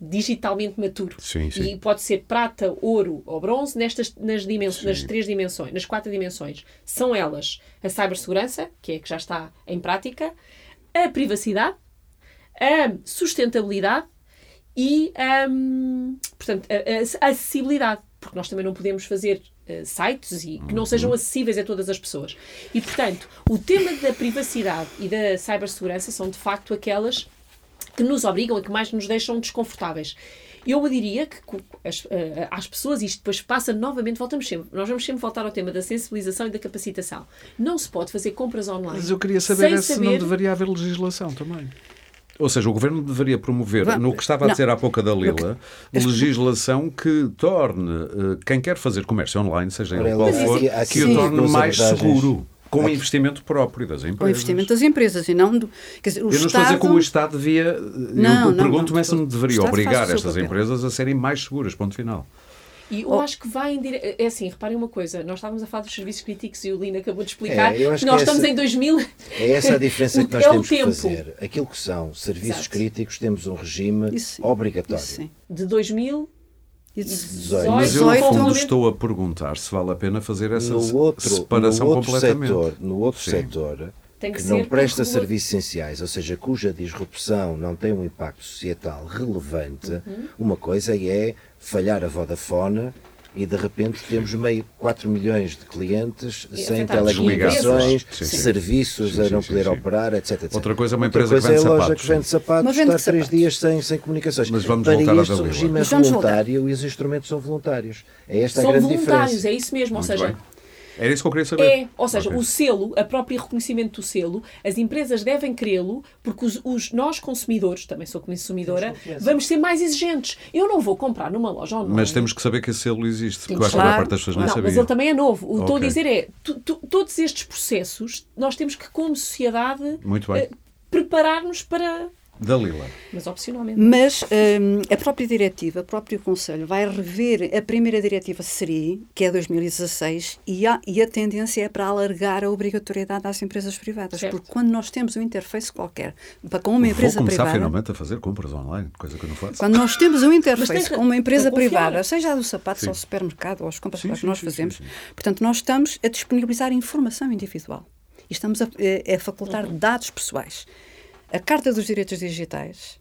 digitalmente maturo. Sim, sim. E pode ser prata, ouro ou bronze nestas, nas, dimens- Sim. nas três dimensões, nas quatro dimensões. São elas a cibersegurança, que é que já está em prática, a privacidade, a sustentabilidade e hum, portanto, a, a- a acessibilidade. Porque nós também não podemos fazer eh, sites e que não sejam acessíveis a todas as pessoas. E, portanto, o tema da privacidade e da cibersegurança são, de facto, aquelas que nos obrigam e que mais nos deixam desconfortáveis. Eu diria que as, eh, às pessoas, isto depois passa novamente, voltamos sempre, nós vamos sempre voltar ao tema da sensibilização e da capacitação. Não se pode fazer compras online. Mas eu queria saber se não saber- deveria haver legislação também. Ou seja, o Governo deveria promover, Vamos- no que estava a não. dizer há pouco a Dalila, legislação que torne eh, quem quer fazer comércio online, seja ele qual for, que o torne mais seguro, com investimento próprio das empresas. O investimento das empresas e não do. Quer dizer, o Eu não estou a Estado, dizer que o Estado devia. Não, eu não, pergunto-me não, é se não o deveria Estado obrigar o estas empresas a serem mais seguras, ponto final. E Oh. eu acho que vai em dire... É assim, reparem uma coisa, nós estávamos a falar dos serviços críticos e o Lino acabou de explicar É, eu acho que nós que estamos essa- em 2000. É essa a diferença que nós é o temos que tempo. fazer. Aquilo que são serviços Exato. críticos, temos um regime Isso obrigatório. isso sim. De 2000 Isso- 18. Mas eu, no 18, fundo, estou a perguntar se vale a pena fazer essa no outro, separação no outro completamente. setor, no outro Sim. setor Tem que que ser não presta serviços essenciais, ou seja, cuja disrupção não tem um impacto societal relevante, Uhum. uma coisa é falhar a Vodafone e de repente temos meio 4 milhões de clientes E sem telecomunicações, Sim, sim. serviços Sim, a não poder sim. operar, etc, etc. Outra coisa é uma Outra empresa que coisa vende é a loja sapatos, que vende sapatos, vende está três sapatos. dias sem, sem comunicações. Mas vamos Para voltar isto o regime é Mas vamos voltar. voluntário e os instrumentos são voluntários. É esta a são grande voluntários, diferença. é isso mesmo. Ou Muito seja, bem. Era isso que eu queria saber. É, ou seja, Ok. o selo, a própria reconhecimento do selo, as empresas devem querê-lo, porque os, os- nós consumidores, também sou consumidora, vamos ser mais exigentes. Eu não vou comprar numa loja online. Mas temos que saber que esse selo existe, porque eu Temos acho que a maior claro. parte das pessoas nem Não, sabia. mas ele também é novo. O que estou a dizer é, tu- tu- todos estes processos, nós temos que, como sociedade, Muito bem. eh, preparar-nos para... Dalila. Mas opcionalmente. Mas hum, a própria diretiva, o próprio Conselho, vai rever a primeira diretiva SRI, que é 2016, e a, e a tendência é para alargar a obrigatoriedade às empresas privadas. Certo. Porque quando nós temos um interface qualquer para com uma Vou empresa começar privada. finalmente a fazer compras online, coisa que eu não faço. Quando nós temos um interface com uma empresa privada, seja a do sapato, ao supermercado, ou as compras Sim, que sim, nós sim, fazemos, sim, sim. portanto, nós estamos a disponibilizar informação individual. E estamos a, a- a facultar Uhum. dados pessoais. A Carta dos Direitos Digitais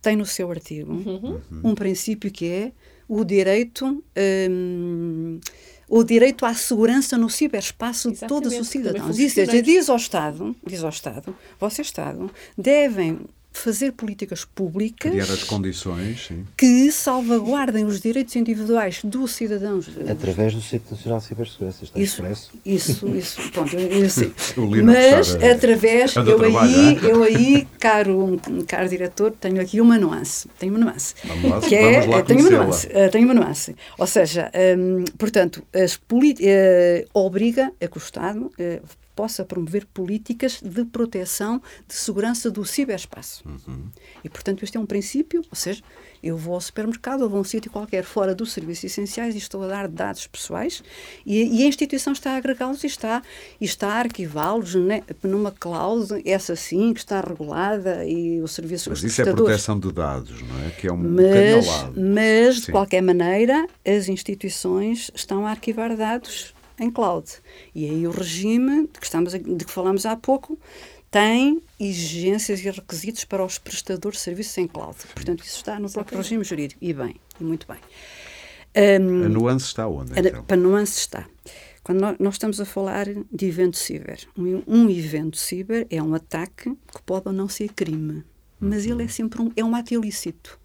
tem no seu artigo Uhum. um princípio que é o direito. hum, o direito à segurança no ciberespaço de todos os cidadãos. fomos Isso, diz ao Estado, diz ao Estado, você Estado, devem fazer políticas públicas Criar as condições, sim. que salvaguardem os direitos individuais dos cidadãos. Através do Centro Nacional de Cibersegurança. Está Isso, expresso. isso, isso. Pronto, eu, Lino Mas a- através, dar eu trabalho, aí, é? eu aí, caro, caro diretor, tenho aqui uma nuance. Tenho uma nuance. Vamos lá- que é, lá tenho uma nuance. eh, tenho uma nuance. Ou seja, hum, portanto, as eh, obriga a que o Estado eh, possa promover políticas de proteção de segurança do ciberespaço. Uhum. E, portanto, este é um princípio, ou seja, eu vou ao supermercado ou vou a um sítio qualquer fora dos serviços essenciais e estou a dar dados pessoais e, e a instituição está a agregá-los e está, e está a arquivá-los né, numa cloud, essa sim, que está regulada e o serviço Mas isso é proteção de dados, não é? Que é um bocadinho mas, ao lado. mas de Sim. qualquer maneira, as instituições estão a arquivar dados em cloud. E aí o regime de que, estamos a- de que falamos há pouco tem exigências e requisitos para os prestadores de serviços em cloud. Portanto, isso está no próprio regime jurídico. E bem, e muito bem. Hum, A nuance está onde, então? Para nuance está. Quando nó- nós, estamos a falar de evento ciber, um, um evento ciber é um ataque que pode ou não ser crime, mas ele é sempre um, é um ato ilícito.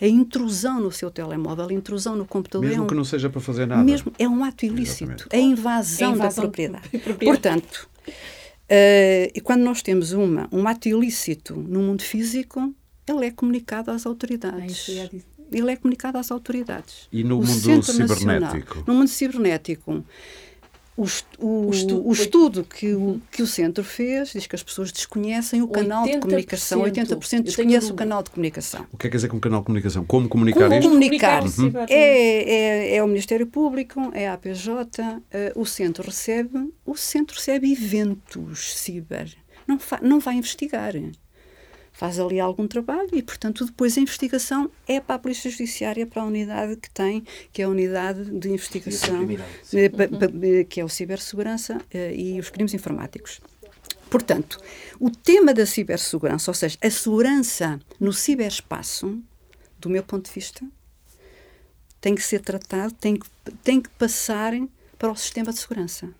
A intrusão no seu telemóvel, a intrusão no computador Mesmo é um, que não seja para fazer nada. mesmo é um ato ilícito. A invasão, A invasão da propriedade. de propriedade. Portanto, eh, e quando nós temos uma, um ato ilícito no mundo físico, ele é comunicado às autoridades. dizer. Ele é comunicado às autoridades. E no O mundo Centro Nacional- cibernético? no mundo cibernético, o, o- O estu- o estudo que o, que o centro fez diz que as pessoas desconhecem o canal de 80%. comunicação. 80% Eu tenho desconhece o canal de comunicação. O que é que quer dizer com canal de comunicação? Como comunicar Como isto? comunicar? Ciber- É, é, é o Ministério Público, é a APJ, eh, o centro recebe, o centro recebe eventos ciber. Não, fa- não vai investigar. Faz ali algum trabalho e, portanto, depois a investigação é para a Polícia Judiciária, para a unidade que tem, que é a unidade de investigação, sim. eh, eh, que é o cibersegurança eh, e os crimes informáticos. Portanto, o tema da cibersegurança, ou seja, a segurança no ciberespaço, do meu ponto de vista, tem que ser tratado, tem que, tem que passar para o sistema de segurança.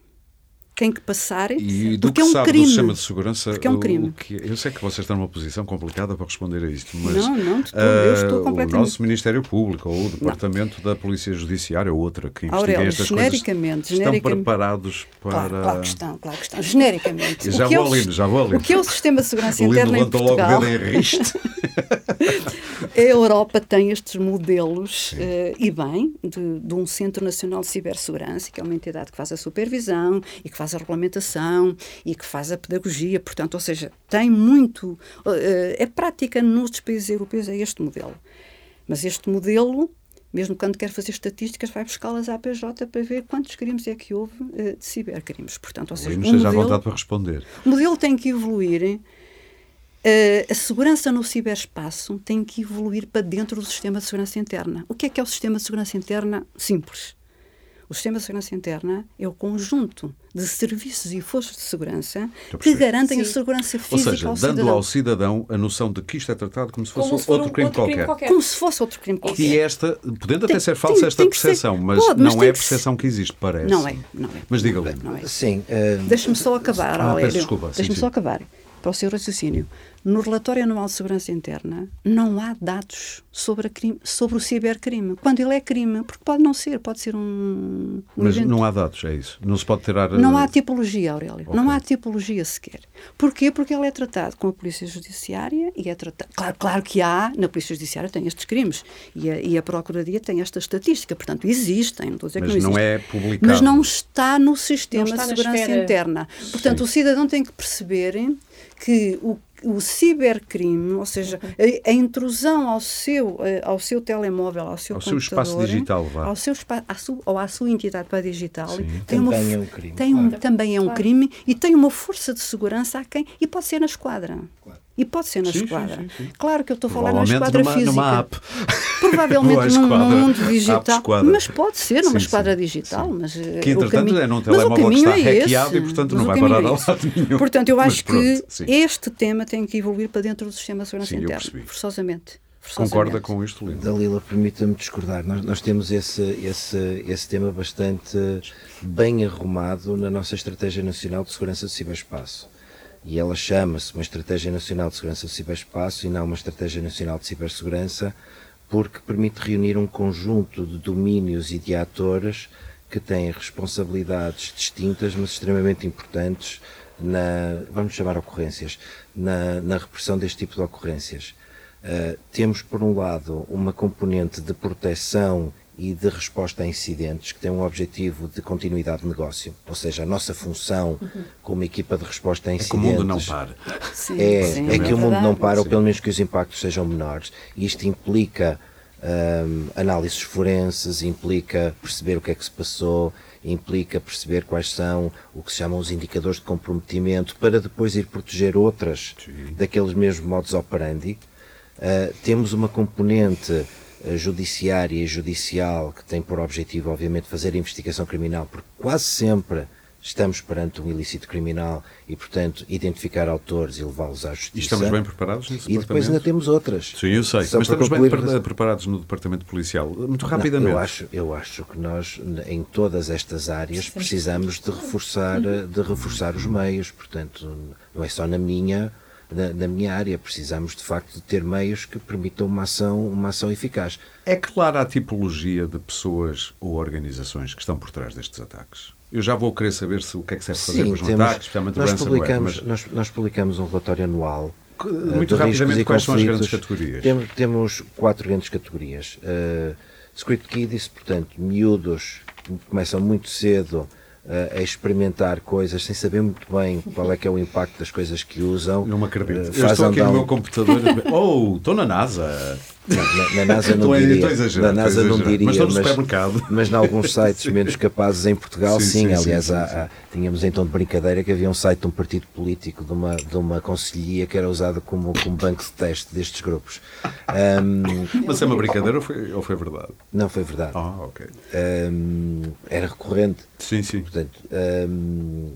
Tem que passar, E do porque que é um sabe crime. do sistema de segurança, Porque é um o- crime. o que- eu sei que vocês estão numa posição complicada para responder a isto, mas Não, não, de todo. Eu estou ah, o completamente- nosso Ministério Público ou o Departamento da Polícia Judiciária ou outra que investiga Aurélio, estas genericamente, coisas estão genericamente- preparados para... Claro, claro que estão, claro que estão. Genericamente. Já o que vou é o ali, já vou ali. O que é o sistema de segurança O interna em levantou logo o Portugal? dedo em riste. A Europa tem estes modelos, eh, e bem, de, de um Centro Nacional de Cibersegurança, que é uma entidade que faz a supervisão e que faz a regulamentação e que faz a pedagogia, portanto, ou seja, tem muito. eh, é prática nos países europeus, é este modelo. Mas este modelo, mesmo quando quer fazer estatísticas, vai buscá-las à PJ para ver quantos crimes é que houve eh, de cibercrimes. Portanto, ou seja, o esteja à modelo- vontade para responder. o modelo tem que evoluir. Eh, a segurança no ciberespaço tem que evoluir para dentro do sistema de segurança interna. O que é que é o sistema de segurança interna? Simples. O sistema de segurança interna é o conjunto de serviços e forças de segurança a que garantem a Sim. segurança Ou física seja, ao dando cidadão. ao cidadão a noção de que isto é tratado como se fosse Como se outro, um crime, outro crime qualquer. qualquer. Como se fosse outro crime qualquer. E esta, podendo até Tem- ser falsa tem- esta tem que ser- percepção, mas pode, mas não é a que percepção que existe, parece. Não é, não é. Mas diga, Lino. Não é. Sim. eh, Deixa-me só acabar, Ah, Deixa-me sim. só acabar. Para o seu raciocínio. No relatório anual de segurança interna, não há dados sobre, a crime, sobre o cibercrime. Quando ele é crime, porque pode não ser, pode ser um. um Mas evento. não há dados, é isso. Não se pode tirar. Não há eh, tipologia, Aurélio. Não há tipologia sequer. Porquê? Porque ele é tratado com a Polícia Judiciária e é tratado. Claro, claro que há, na Polícia Judiciária tem estes crimes e a, e a Procuradoria tem esta estatística. Portanto, existem. Não estou a dizer Mas que não, não é publicado. Mas não está no sistema está de segurança esfera. interna. Portanto, Sim. o cidadão tem que perceber que o, o cibercrime, ou seja, a, a intrusão ao seu, eh, ao seu telemóvel, ao seu Ao seu espaço computador, digital, vá. ao seu espa- à sua- ou à sua entidade para digital, Sim. tem uma, Também f- é um crime, tem um- claro. também é um Claro. crime e tem uma força de segurança a quem e pode ser na esquadra. E pode ser na Sim, esquadra. sim, sim. Claro que eu estou a falar na esquadra numa, física. numa app. Provavelmente num, esquadra. num mundo digital. Mas pode ser numa Sim, esquadra sim, digital. sim. Mas, Que, o entretanto, caminho- é num telemóvel que está é hackeado esse. e, portanto, Mas não o vai caminho parar é a esse. lado nenhum. Portanto, eu acho pronto, que sim. este tema tem que evoluir para dentro do sistema de segurança interna. Forçosamente. Concorda com isto, Lino? Dalila, permita-me discordar. Nós, nós temos esse, esse, esse tema bastante bem arrumado na nossa Estratégia Nacional de Segurança do Ciberespaço. E ela chama-se uma Estratégia Nacional de Segurança do Ciberespaço e não uma Estratégia Nacional de Cibersegurança, porque permite reunir um conjunto de domínios e de atores que têm responsabilidades distintas, mas extremamente importantes na, vamos chamar ocorrências, na, na repressão deste tipo de ocorrências. Uh, temos, por um lado, uma componente de proteção e de resposta a incidentes que tem um objetivo de continuidade de negócio. Ou seja, a nossa função como equipa de resposta a É incidentes. que o mundo não para. Sim, É, sim, é que o mundo não para, ou pelo menos que os impactos sejam menores. E isto implica hum, análises forenses, implica perceber o que é que se passou, implica perceber quais são o que se chamam os indicadores de comprometimento, para depois ir proteger outras daqueles mesmos modos operandi. Uh, temos uma componente uh, judiciária e judicial que tem por objetivo, obviamente, fazer a investigação criminal, porque quase sempre estamos perante um ilícito criminal e, portanto, identificar autores e levá-los à justiça. E estamos bem preparados nesse E depois ainda temos outras. Sim, eu sei. Só Mas estamos bem concluir- pre- preparados no departamento policial. Muito Não, rapidamente. eu, acho, eu acho que nós, em todas estas áreas, precisamos de reforçar, de reforçar os meios. Portanto, não é só na minha, na, minha área. Precisamos, de facto, de ter meios que permitam uma ação, uma ação eficaz. É clara a tipologia de pessoas ou organizações que estão por trás destes ataques? Eu já vou querer saber se o que é que se deve fazer com os ataques, especialmente nós, publicamos, Mas nós, nós publicamos um relatório anual. Eh, muito rapidamente, quais são as grandes categorias? Temos, temos quatro grandes categorias. Uh, script Kiddies, portanto, miúdos que começam muito cedo a experimentar coisas sem saber muito bem qual é que é o impacto das coisas que usam. não me acredito. Uh, eu estou aqui no andar- meu computador. oh, estou na NASA. Não, na, na NASA não Estou a- diria. na NASA não diria, Mas supermercado. mas em alguns sites menos capazes em Portugal, Sim, sim. sim, aliás, sim, há- sim. há- tínhamos então de brincadeira que havia um site de um partido político, de uma, de uma conselhia que era usado como, como banco de teste destes grupos. Ahm, Mas é uma brincadeira ou foi, ou foi verdade? não foi verdade. Ah, ok. Ahm, era recorrente. Sim, sim. Portanto, hum,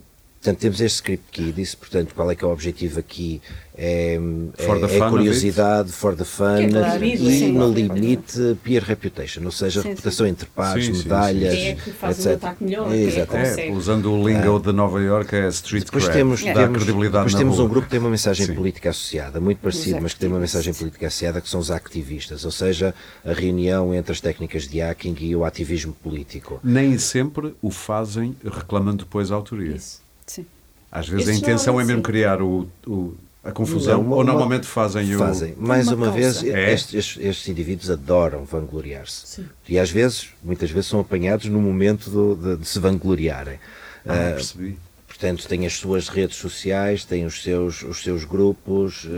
portanto, temos este script key, disse, portanto, qual é que é o objetivo aqui? É, For the é, é curiosidade, for the fun É claro, e sim. no limite peer reputation, ou seja, Sim, reputação entre pares, Sim, sim, sim. medalhas, Quem é que faz um etc. ataque melhor? É que Exatamente. consegue? É, usando o lingo de Nova York é street Depois cred. temos, dá temos, credibilidade depois na temos rua. um grupo que tem uma mensagem Sim. política associada, muito parecido, mas que tem uma mensagem política associada, que são os activistas, ou seja, a reunião entre as técnicas de hacking e o ativismo político. Nem sempre o fazem reclamando depois a autoria. Isso. Sim. Às vezes a intenção é mesmo criar o, o- a confusão, Não, uma- ou uma- normalmente fazem o. Fazem. Mais Uma uma, vez, É? estes, estes- indivíduos adoram vangloriar-se. Sim. E às vezes, muitas vezes, são apanhados no momento do- de, de se vangloriarem. Ah, Ah, percebi. Portanto, têm as suas redes sociais, têm os seus, os seus grupos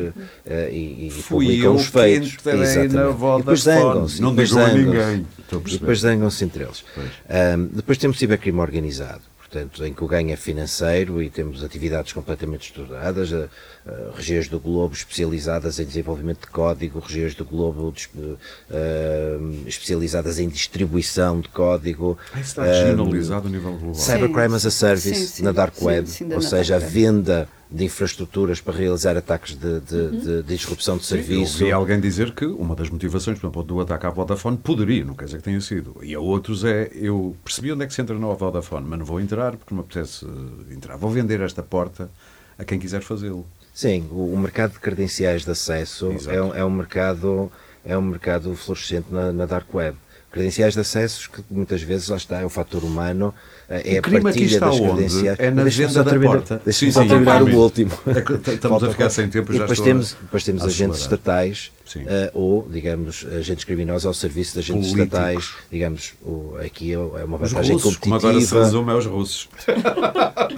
eh, e, e Fui publicam eu os feitos. na. E depois zangam-se. Não depois digam a ninguém. E depois zangam-se entre eles. Ahm, depois temos cibercrime organizado, portanto, em que o ganho é financeiro e temos atividades completamente estruturadas, a- a regiões do globo especializadas em desenvolvimento de código, regiões do globo ahm, especializadas em distribuição de código. Isso está ahm, generalizado a nível global. Cybercrime as a Service Sim, sim. na Dark Web, sim, ou seja, a venda de infraestruturas para realizar ataques de, de, de- de disrupção de Sim, eu serviço. ouvi alguém dizer que uma das motivações, por exemplo, do ataque à Vodafone poderia, não quer dizer que tenha sido. E a outros é, eu percebi onde é que se entra na Vodafone, mas não vou entrar porque não me apetece entrar. Vou vender esta porta a quem quiser fazê-lo. Sim, o, o mercado de credenciais de acesso é um, é um mercado é um mercado florescente na, na dark web. Credenciais de acessos que muitas vezes lá está é o fator humano, eh, é O a crime aqui partilha está das onde? credenciais. É na só da terminar- porta. Deixa-me só terminar o último. É estamos a ficar sem tempo, E já depois estou temos, a- depois temos a agentes estatais eh, ou, digamos, agentes criminosos ao serviço de agentes Políticos. estatais. Digamos, o, aqui é uma Os vantagem russos, como agora se competitiva resume, é os russos.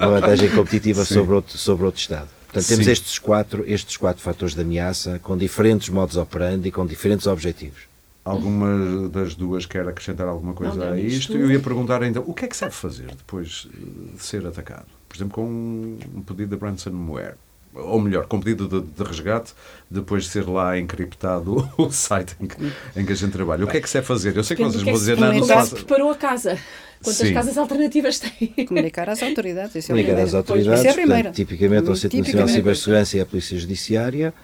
uma vantagem competitiva Sim. sobre outro, sobre outro Estado. Portanto, temos Sim. estes quatro, estes quatro fatores de ameaça com diferentes modos operandi e com diferentes objetivos. Alguma das duas quer acrescentar alguma coisa Não, não, a isto? Eu ia perguntar então, o que é que se deve fazer depois eh, de ser atacado? Por exemplo, com um pedido de ransomware. Ou melhor, com um pedido de, de resgate, depois de ser lá encriptado o site em que, em que a gente trabalha. O que é que se deve fazer? Eu sei que Depende vocês é vão que dizer, se- não, se é faça. preparou a casa? Quantas Sim. casas alternativas tem? Comunicar às autoridades. Isso é Comunicar às primeira. autoridades, Isso é a primeira. portanto, tipicamente ao Centro Nacional de. Cibersegurança e à Polícia Judiciária,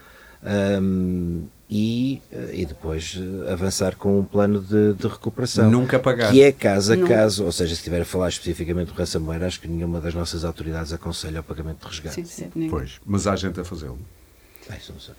hum, e, eh, e depois eh, avançar com um plano de, de recuperação. Nunca pagar. Que é caso a Não. caso, ou seja, se estiver a falar especificamente do ransomware, acho que nenhuma das nossas autoridades aconselha o pagamento de resgate. Sim, sim. Pois, mas há gente a fazê-lo. Ah, isso não sei.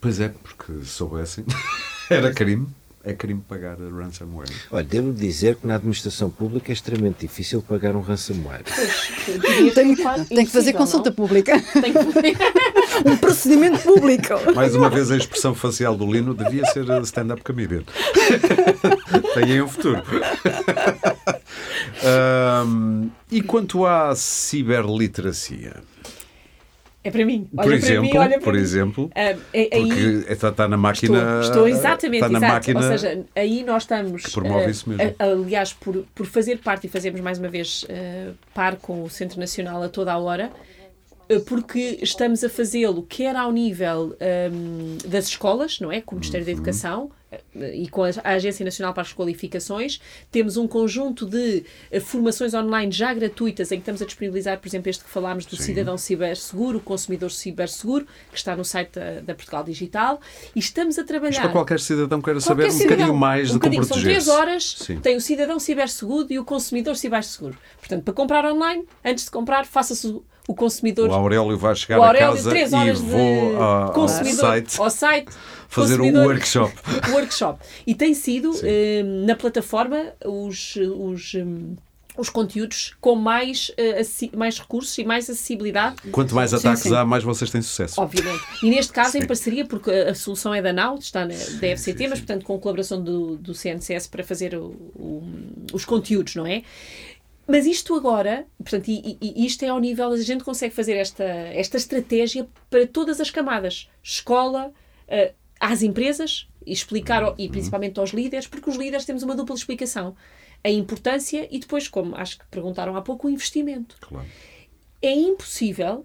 Pois é, porque se soubessem, era crime. É crime pagar a ransomware. Olha, devo dizer que na administração pública é extremamente difícil pagar um ransomware. Pois, Tem, que fazer consulta não? pública. Tem que... Um procedimento público. Mais uma vez, a expressão facial do Lino devia ser a stand-up comedian. Tem aí um futuro. Ahm, e quanto à ciberliteracia? É para mim. Olha por para exemplo, mim, olha para por mim. exemplo, Ah, é- aí porque está, está na máquina. estou, estou exatamente, está na exato. máquina Ou seja, aí nós estamos, que promove ah, isso mesmo. a- aliás, por, por fazer parte e fazermos mais uma vez ah, par com o Centro Nacional a toda a hora, ah, porque estamos a fazê-lo quer ao nível ahm, das escolas, não é? Com o Ministério Uhum. da Educação ah, e com a Agência Nacional para as Qualificações, temos um conjunto de ah, formações online já gratuitas em que estamos a disponibilizar, por exemplo, este que falámos do Sim. cidadão ciberseguro, o consumidor ciberseguro, que está no site da, da Portugal Digital, e estamos a trabalhar. Isto para qualquer cidadão que queira saber Qualquer um cidadão, bocadinho mais um como bocadinho. São proteger-se. três horas, Sim. tem o cidadão ciberseguro e o consumidor ciberseguro. Portanto, para comprar online, antes de comprar, faça-se o- consumidor. O Aurélio vai chegar o a Aurélio, casa três e vou ao ao site fazer o workshop. o workshop. E tem sido, eh, na plataforma, os, os, hum, os conteúdos com mais, eh, acessi- mais recursos e mais acessibilidade Quanto mais ataques sim. há, mais vocês têm sucesso. Obviamente. E neste caso, em parceria, porque a solução é da NAU, está na da FCT, mas, portanto, com colaboração do, do CNCS para fazer o- o- os conteúdos, não é? Mas isto agora, portanto, e, e- isto é ao nível, a gente consegue fazer esta, esta estratégia para todas as camadas. Escola, eh, às empresas, e explicar, e principalmente aos líderes, porque os líderes temos uma dupla explicação. A importância e depois, como acho que perguntaram há pouco, o investimento Claro. é impossível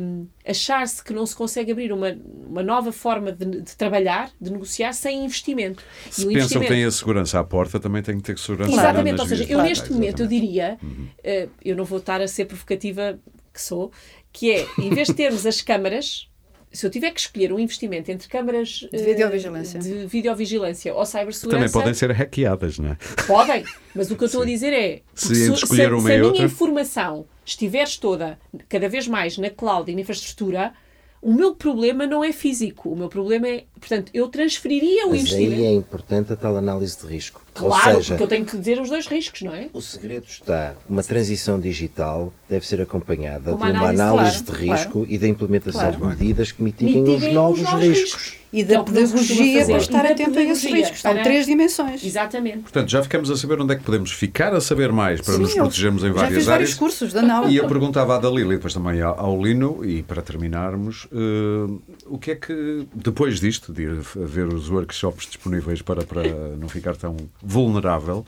hum, achar-se que não se consegue abrir uma, uma nova forma de, de trabalhar, de negociar, sem investimento. Se pensam que têm a segurança à porta, também têm que ter segurança Exatamente, nas ou seja, eu de neste momento eu diria, eh, eu não vou estar a ser provocativa que sou, que é, em vez de termos as câmaras, se eu tiver que escolher um investimento entre câmaras De eh, videovigilância. de videovigilância ou cibersegurança, Também podem ser hackeadas, não é? Podem, mas o que eu estou a dizer é Se uma se e a minha outra- informação estiveres toda cada vez mais na cloud e na infraestrutura, o meu problema não é físico, o meu problema é, portanto, eu transferiria o Mas investimento. aí é importante a tal análise de risco. Claro, seja, porque eu tenho que dizer os dois riscos, não é? o segredo está, uma transição digital deve ser acompanhada Uma de uma análise, análise claro, de risco e da implementação Claro. de medidas que mitiguem, Mitiguem os novos riscos. E Que da é pedagogia para estar E atento a esses riscos. São para- três dimensões. Exatamente. Portanto, já ficamos a saber onde é que podemos ficar a saber mais para Sim, nos protegermos em Já várias fiz vários áreas. cursos da NAU. E eu perguntava à Dalila e depois também ao- ao Lino, e para terminarmos, eh, o que é que, depois disto, de ir a ver os workshops disponíveis para, para não ficar tão vulnerável,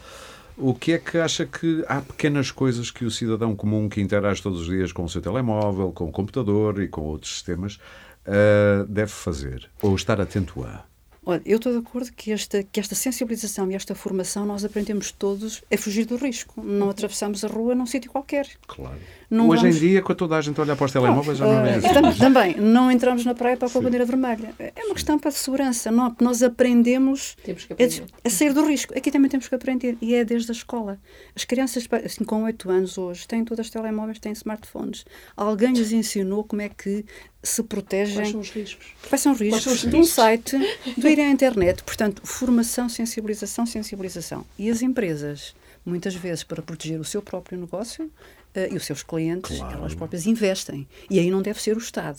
o que é que acha que há pequenas coisas que o cidadão comum que interage todos os dias com o seu telemóvel, com o computador e com outros sistemas eh, deve fazer? Ou estar atento a? Olha, eu estou de acordo que esta, que esta sensibilização e esta formação nós aprendemos todos a fugir do risco. Não atravessamos a rua num sítio qualquer. Claro. Não Hoje vamos- em dia, com toda a gente a olhar para os telemóveis, já não é assim. tam- também, não entramos na praia para com a bandeira vermelha. É uma questão para a segurança. Não, nós aprendemos Temos que a, aprender. a sair do risco. Aqui também temos que aprender. E é desde a escola. As crianças, assim, com 8 anos hoje, têm todas telemóveis, têm smartphones. Alguém lhes ensinou como é que se Quais protegem são os riscos? Quais são os riscos? Quais são os Um site, de ir à internet. Portanto, formação, sensibilização, sensibilização. E as empresas, muitas vezes, para proteger o seu próprio negócio e os seus clientes, Claro. elas próprias investem. E aí não deve ser o Estado.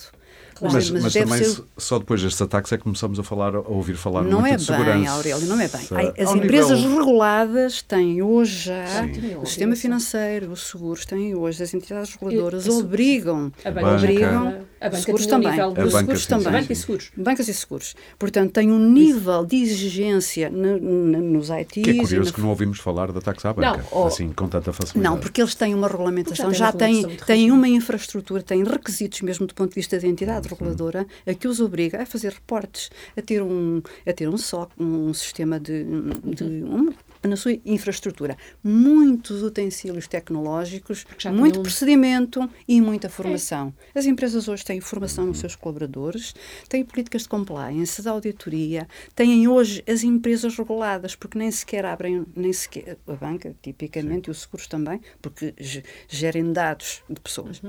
Mas, deve- mas deve também ser- se- só depois destes ataques é que começamos a falar, a ouvir falar Não muito é de bem, segurança. Aurélio, não é bem. As Ao empresas nível- reguladas têm hoje já, Sim. o sistema financeiro, os seguros têm hoje, as entidades reguladoras E- e- obrigam, A banca. obrigam. A banca seguros um também, nível A banca, seguros sim, também. sim, Banca e seguros. Bancas e seguros. Portanto, tem um nível de exigência no- no- nos ITs. Que é curioso na que não ouvimos falar de ataques à banca, Não, assim, com tanta facilidade. Não, porque eles têm uma regulamentação, Porque já já têm uma têm, regulamentação têm muito uma infraestrutura, têm requisitos mesmo do ponto de vista da entidade reguladora, a que os obriga a fazer reportes, a ter um, a ter um SOC, um sistema de, de um, na sua infraestrutura. Muitos utensílios tecnológicos, muito um- procedimento e muita formação. As empresas hoje têm formação nos seus colaboradores, têm políticas de compliance, de auditoria, têm hoje as empresas reguladas, porque nem sequer abrem, nem sequer a banca, tipicamente, e os seguros também, porque ge- gerem dados de pessoas.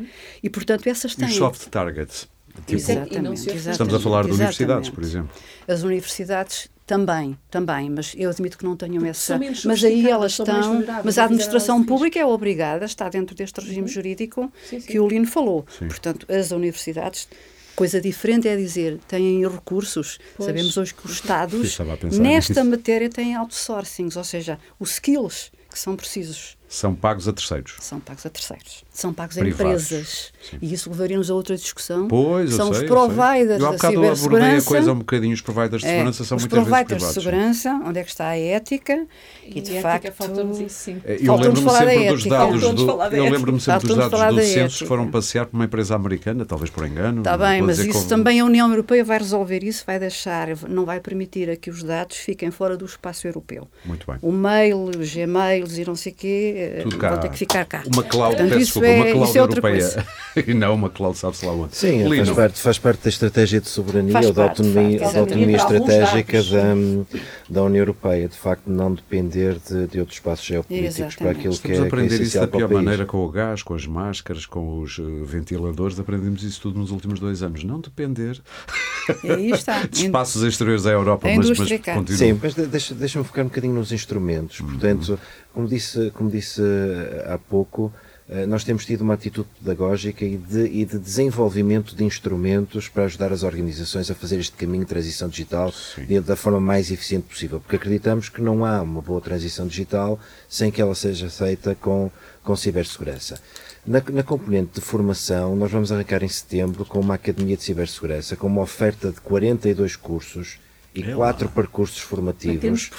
E, portanto, essas E têm... os soft targets? Tipo, é- e Exatamente, estamos a falar de exatamente. universidades, por exemplo. As universidades Também, também, mas eu admito que não tenham essa. Mas aí elas estão. Mas a administração pública é obrigada, está dentro deste regime jurídico Sim, sim. que o Lino falou. Sim. Portanto, as universidades. Coisa diferente é dizer, têm recursos. Pois. Sabemos hoje que os Estados, nesta nisso. matéria, têm outsourcings, ou seja, os skills que são precisos São pagos a terceiros. são pagos a terceiros, são pagos a Privados. empresas. Sim. E isso levaria-nos a outra discussão. Pois, eu são sei, os eu sei. providers Eu há da bocado abordei a cibersegurança. coisa um bocadinho, os providers de É, segurança são os muitas vezes providers de sim. segurança, onde é que está a ética? E, E de facto. isso, sim. É, Eu lembro-me falar da sempre dos ética. dados do, eu lembro-me sempre dos dados do censo que foram passear por uma empresa americana, talvez por engano. Está bem, mas isso como- também a União Europeia vai resolver isso, vai deixar, não vai permitir a que os dados fiquem fora do espaço europeu. Muito bem. O mail, os Gmails e não sei o quê Tudo cá. vão ter que ficar cá. Uma cloud, Portanto, peço isso desculpa, é- uma cloud isso é outra europeia e não uma cloud sabe-se lá onde. Sim, faz parte, faz parte da estratégia de soberania Faz ou da parte, autonomia, faz, da autonomia estratégica da, da União Europeia, de facto não depender de, de outros espaços geopolíticos para Exatamente. aquilo que Estamos é, a que é aprender isso essencial da para pior maneira com o gás, com as máscaras, com os eh, ventiladores. Aprendemos isso tudo nos últimos dois anos. Não depender de espaços exteriores à Europa, A mas, mas continua. Sim, mas de- deixa- deixa-me focar um bocadinho nos instrumentos. Uhum. Como disse, como disse eh, há pouco, eh, nós temos tido uma atitude pedagógica e de, e de desenvolvimento de instrumentos para ajudar as organizações a fazer este caminho de transição digital de- da forma mais eficiente possível, porque acreditamos que não há uma boa transição digital sem que ela seja feita com, com cibersegurança. Na, na componente de formação, nós vamos arrancar em setembro com uma Academia de Cibersegurança, com uma oferta de 42 cursos e É lá. quatro percursos Para formativos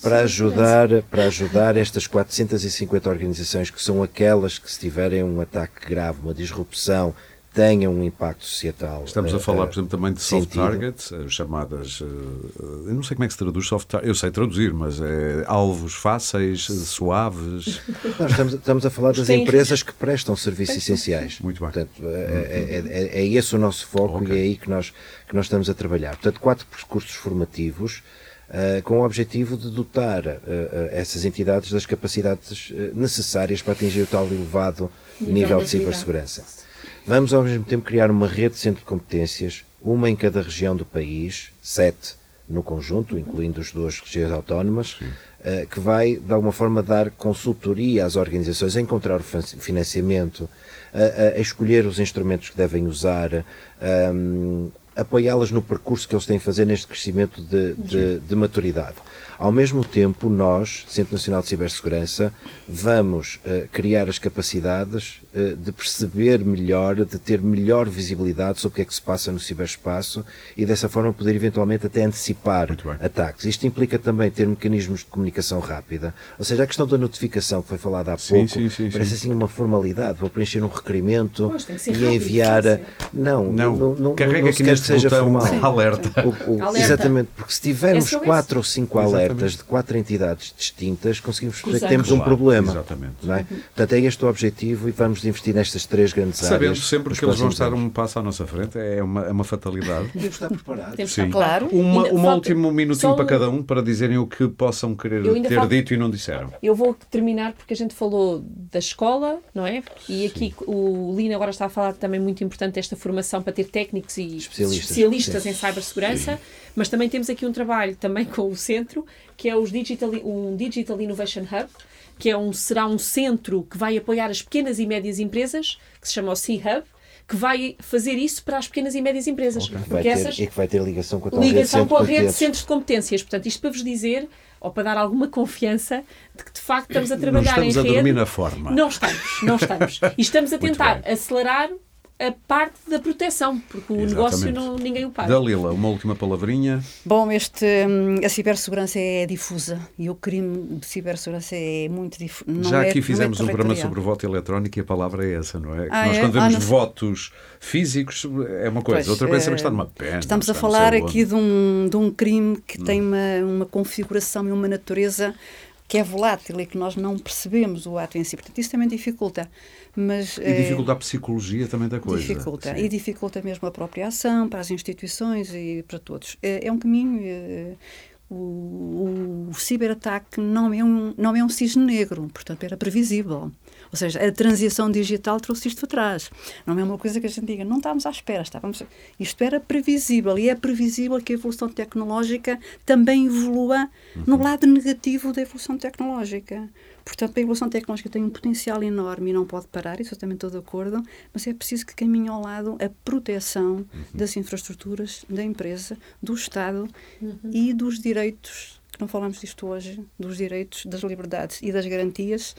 para ajudar, para ajudar estas 450 organizações que são aquelas que se tiverem um ataque grave, uma disrupção, tenham um impacto societal. Estamos a eh, falar, eh, por exemplo, também de soft sentido. targets, eh, chamadas. Eu não sei como é que se traduz soft target. Eu sei traduzir, mas é alvos fáceis, suaves. Nós estamos, estamos a falar das empresas que prestam serviços essenciais. Muito bem. Portanto, é, é- é- é esse o nosso foco Ok. e é aí que nós, que nós estamos a trabalhar. Portanto, quatro percursos formativos eh, com o objetivo de dotar eh, essas entidades das capacidades necessárias para atingir o tal elevado Nível nível de de cibersegurança. Vamos ao mesmo tempo criar uma rede de centro de competências, uma em cada região do país, sete no conjunto, incluindo as duas regiões autónomas, eh, que vai, de alguma forma, dar consultoria às organizações a encontrar o fin- financiamento, a, a- a escolher os instrumentos que devem usar, ahm, apoiá-las no percurso que eles têm a fazer neste crescimento de, de- de maturidade. Ao mesmo tempo, nós, Centro Nacional de Cibersegurança, vamos eh, criar as capacidades eh, de perceber melhor, de ter melhor visibilidade sobre o que é que se passa no ciberespaço e dessa forma poder eventualmente até antecipar ataques. Isto implica também ter mecanismos de comunicação rápida. Ou seja, a questão da notificação que foi falada há pouco sim, sim, parece sim. assim uma formalidade. Vou preencher um requerimento ser e rápido, enviar. Não, Não, não, não, carrega não quer neste que seja botão formal. alerta. O- o- Alerta. Exatamente, porque se tivermos É só quatro ou cinco Exatamente. alertas de quatro entidades distintas, conseguimos perceber que temos um Claro, problema. exatamente. Não é? Portanto, é este o objetivo e vamos investir nestas três grandes Sabendo áreas. sempre nos que eles vão estar anos. um passo à nossa frente, é uma, é uma fatalidade. Devemos estar preparados. Temos que Sim. estar claro. Uma, Ainda um último minutinho só para um- cada um para dizerem o que possam querer ter falta- dito e não disseram. Eu vou terminar porque a gente falou da escola, não é? E aqui o Lino agora está a falar também muito importante desta formação para ter técnicos e Especialistas. Especialistas Sim. em cibersegurança, mas também temos aqui um trabalho também com o centro, que é os Digital, um Digital Innovation Hub, que é um, será um centro que vai apoiar as pequenas e médias empresas, que se chama o C-Hub, que vai fazer isso para as pequenas e médias empresas. Porque ter, essas e que vai ter ligação com a rede ligação centro com a de rede de centros de competências. Portanto, isto para vos dizer, ou para dar alguma confiança, de que de facto estamos a Não trabalhar estamos em a rede. dormir na forma. Não estamos, não estamos. E estamos a tentar acelerar a parte da proteção, porque o Exatamente. negócio não, ninguém o paga. Dalila, uma última palavrinha. Bom, este, hum, a cibersegurança é difusa e o crime de cibersegurança é muito difuso. Já aqui fizemos um programa sobre o voto eletrónico e a palavra é essa, não é? Que Ah, nós, é? quando Ah, vemos não sei. votos físicos, é uma coisa. Pois, Outra coisa é saber eh, que está numa pena. Estamos a falar aqui de um, de um crime que Hum. tem uma, uma configuração e uma natureza que é volátil e que nós não percebemos o ato em si. Portanto, isso também dificulta. Mas, E eh, dificulta a psicologia também da coisa. Dificulta. Sim. E dificulta mesmo a própria ação para as instituições e para todos. É, é um caminho. eh, o, o ciberataque não é, um, não é um cisne negro, portanto era previsível. Ou seja, a transição digital trouxe isto atrás. Não é uma coisa que a gente diga, não estávamos à espera, estávamos. Isto era previsível e é previsível que a evolução tecnológica também evolua uhum. no lado negativo da evolução tecnológica. Portanto, a evolução tecnológica tem um potencial enorme e não pode parar, isso eu também estou de acordo, mas é preciso que caminhe ao lado a proteção uhum. das infraestruturas da empresa, do Estado uhum. e dos direitos, que não falamos disto hoje, dos direitos, das liberdades e das garantias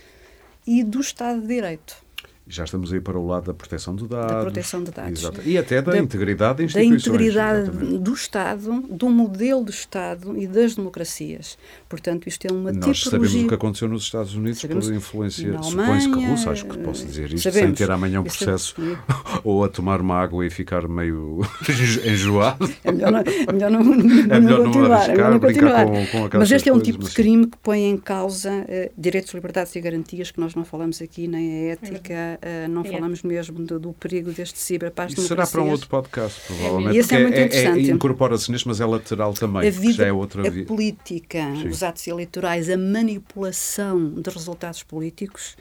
e do Estado de Direito. Já estamos aí para o lado da proteção de dados. Da proteção de dados. Exato. E até da, da integridade das instituições. Da integridade exatamente. do Estado, do modelo do Estado e das democracias. Portanto, isto é uma Nós tipologia... sabemos o que aconteceu nos Estados Unidos sabemos, por influência, supõe-se que russa, acho que posso dizer isto, sabemos, sem ter amanhã um processo, ou a tomar uma água e ficar meio enjoado. É melhor não, é melhor não, não, é melhor não continuar. Arriscar, é melhor não continuar. Com, com mas este é um tipo de crime que põe em causa uh, direitos, liberdades e garantias que nós não falamos aqui, nem a ética uh, não é. falamos mesmo do, do, perigo deste ciberpaz Isso será para um outro podcast, provavelmente. Esse é muito interessante. É, é, Incorpora-se neste, mas é lateral também, a vida, já é outra A política, Sim. os atos eleitorais, a manipulação de resultados políticos,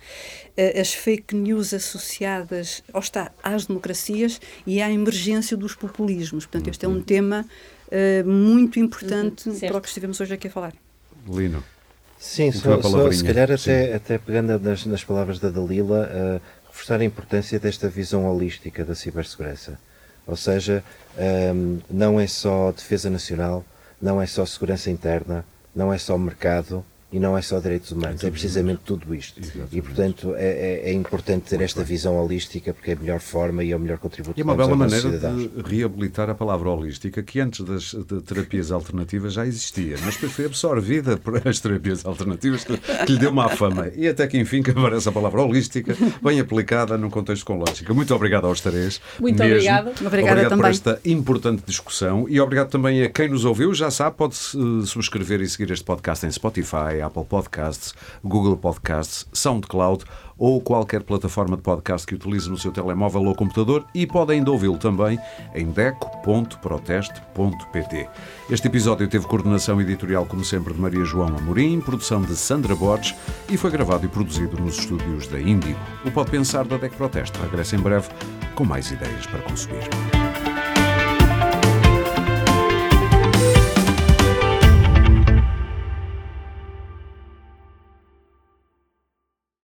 as fake news associadas está, às democracias e à emergência dos populismos. Portanto, este é um uhum. tema uh, muito importante uhum, para o que estivemos hoje aqui a falar. Lino. Sim, só, só, se calhar até, até pegando nas, nas palavras da Dalila, uh, reforçar a importância desta visão holística da cibersegurança. Ou seja, um, não é só defesa nacional, não é só segurança interna, não é só mercado, e não é só direitos humanos, é precisamente tudo isto. Exatamente. E, portanto, é, é, é, importante ter esta visão holística porque é a melhor forma e é o melhor contributo E é uma bela maneira de reabilitar a palavra holística que antes das terapias alternativas já existia, mas depois foi absorvida por as terapias alternativas que, que lhe deu má fama. E até que, enfim, que aparece a palavra holística bem aplicada num contexto com lógica. Muito obrigado aos três. Muito obrigado. Obrigada obrigado também. por esta importante discussão e obrigado também a quem nos ouviu. Já sabe, pode subscrever e seguir este podcast em Spotify, Apple Podcasts, Google Podcasts, SoundCloud ou qualquer plataforma de podcast que utilize no seu telemóvel ou computador e pode ainda ouvi-lo também em deco.proteste.pt. Este episódio teve coordenação editorial, como sempre, de Maria João Amorim, produção de Sandra Borges e foi gravado e produzido nos estúdios da Índigo. O Pode Pensar da DEC Proteste regressa em breve com mais ideias para consumir.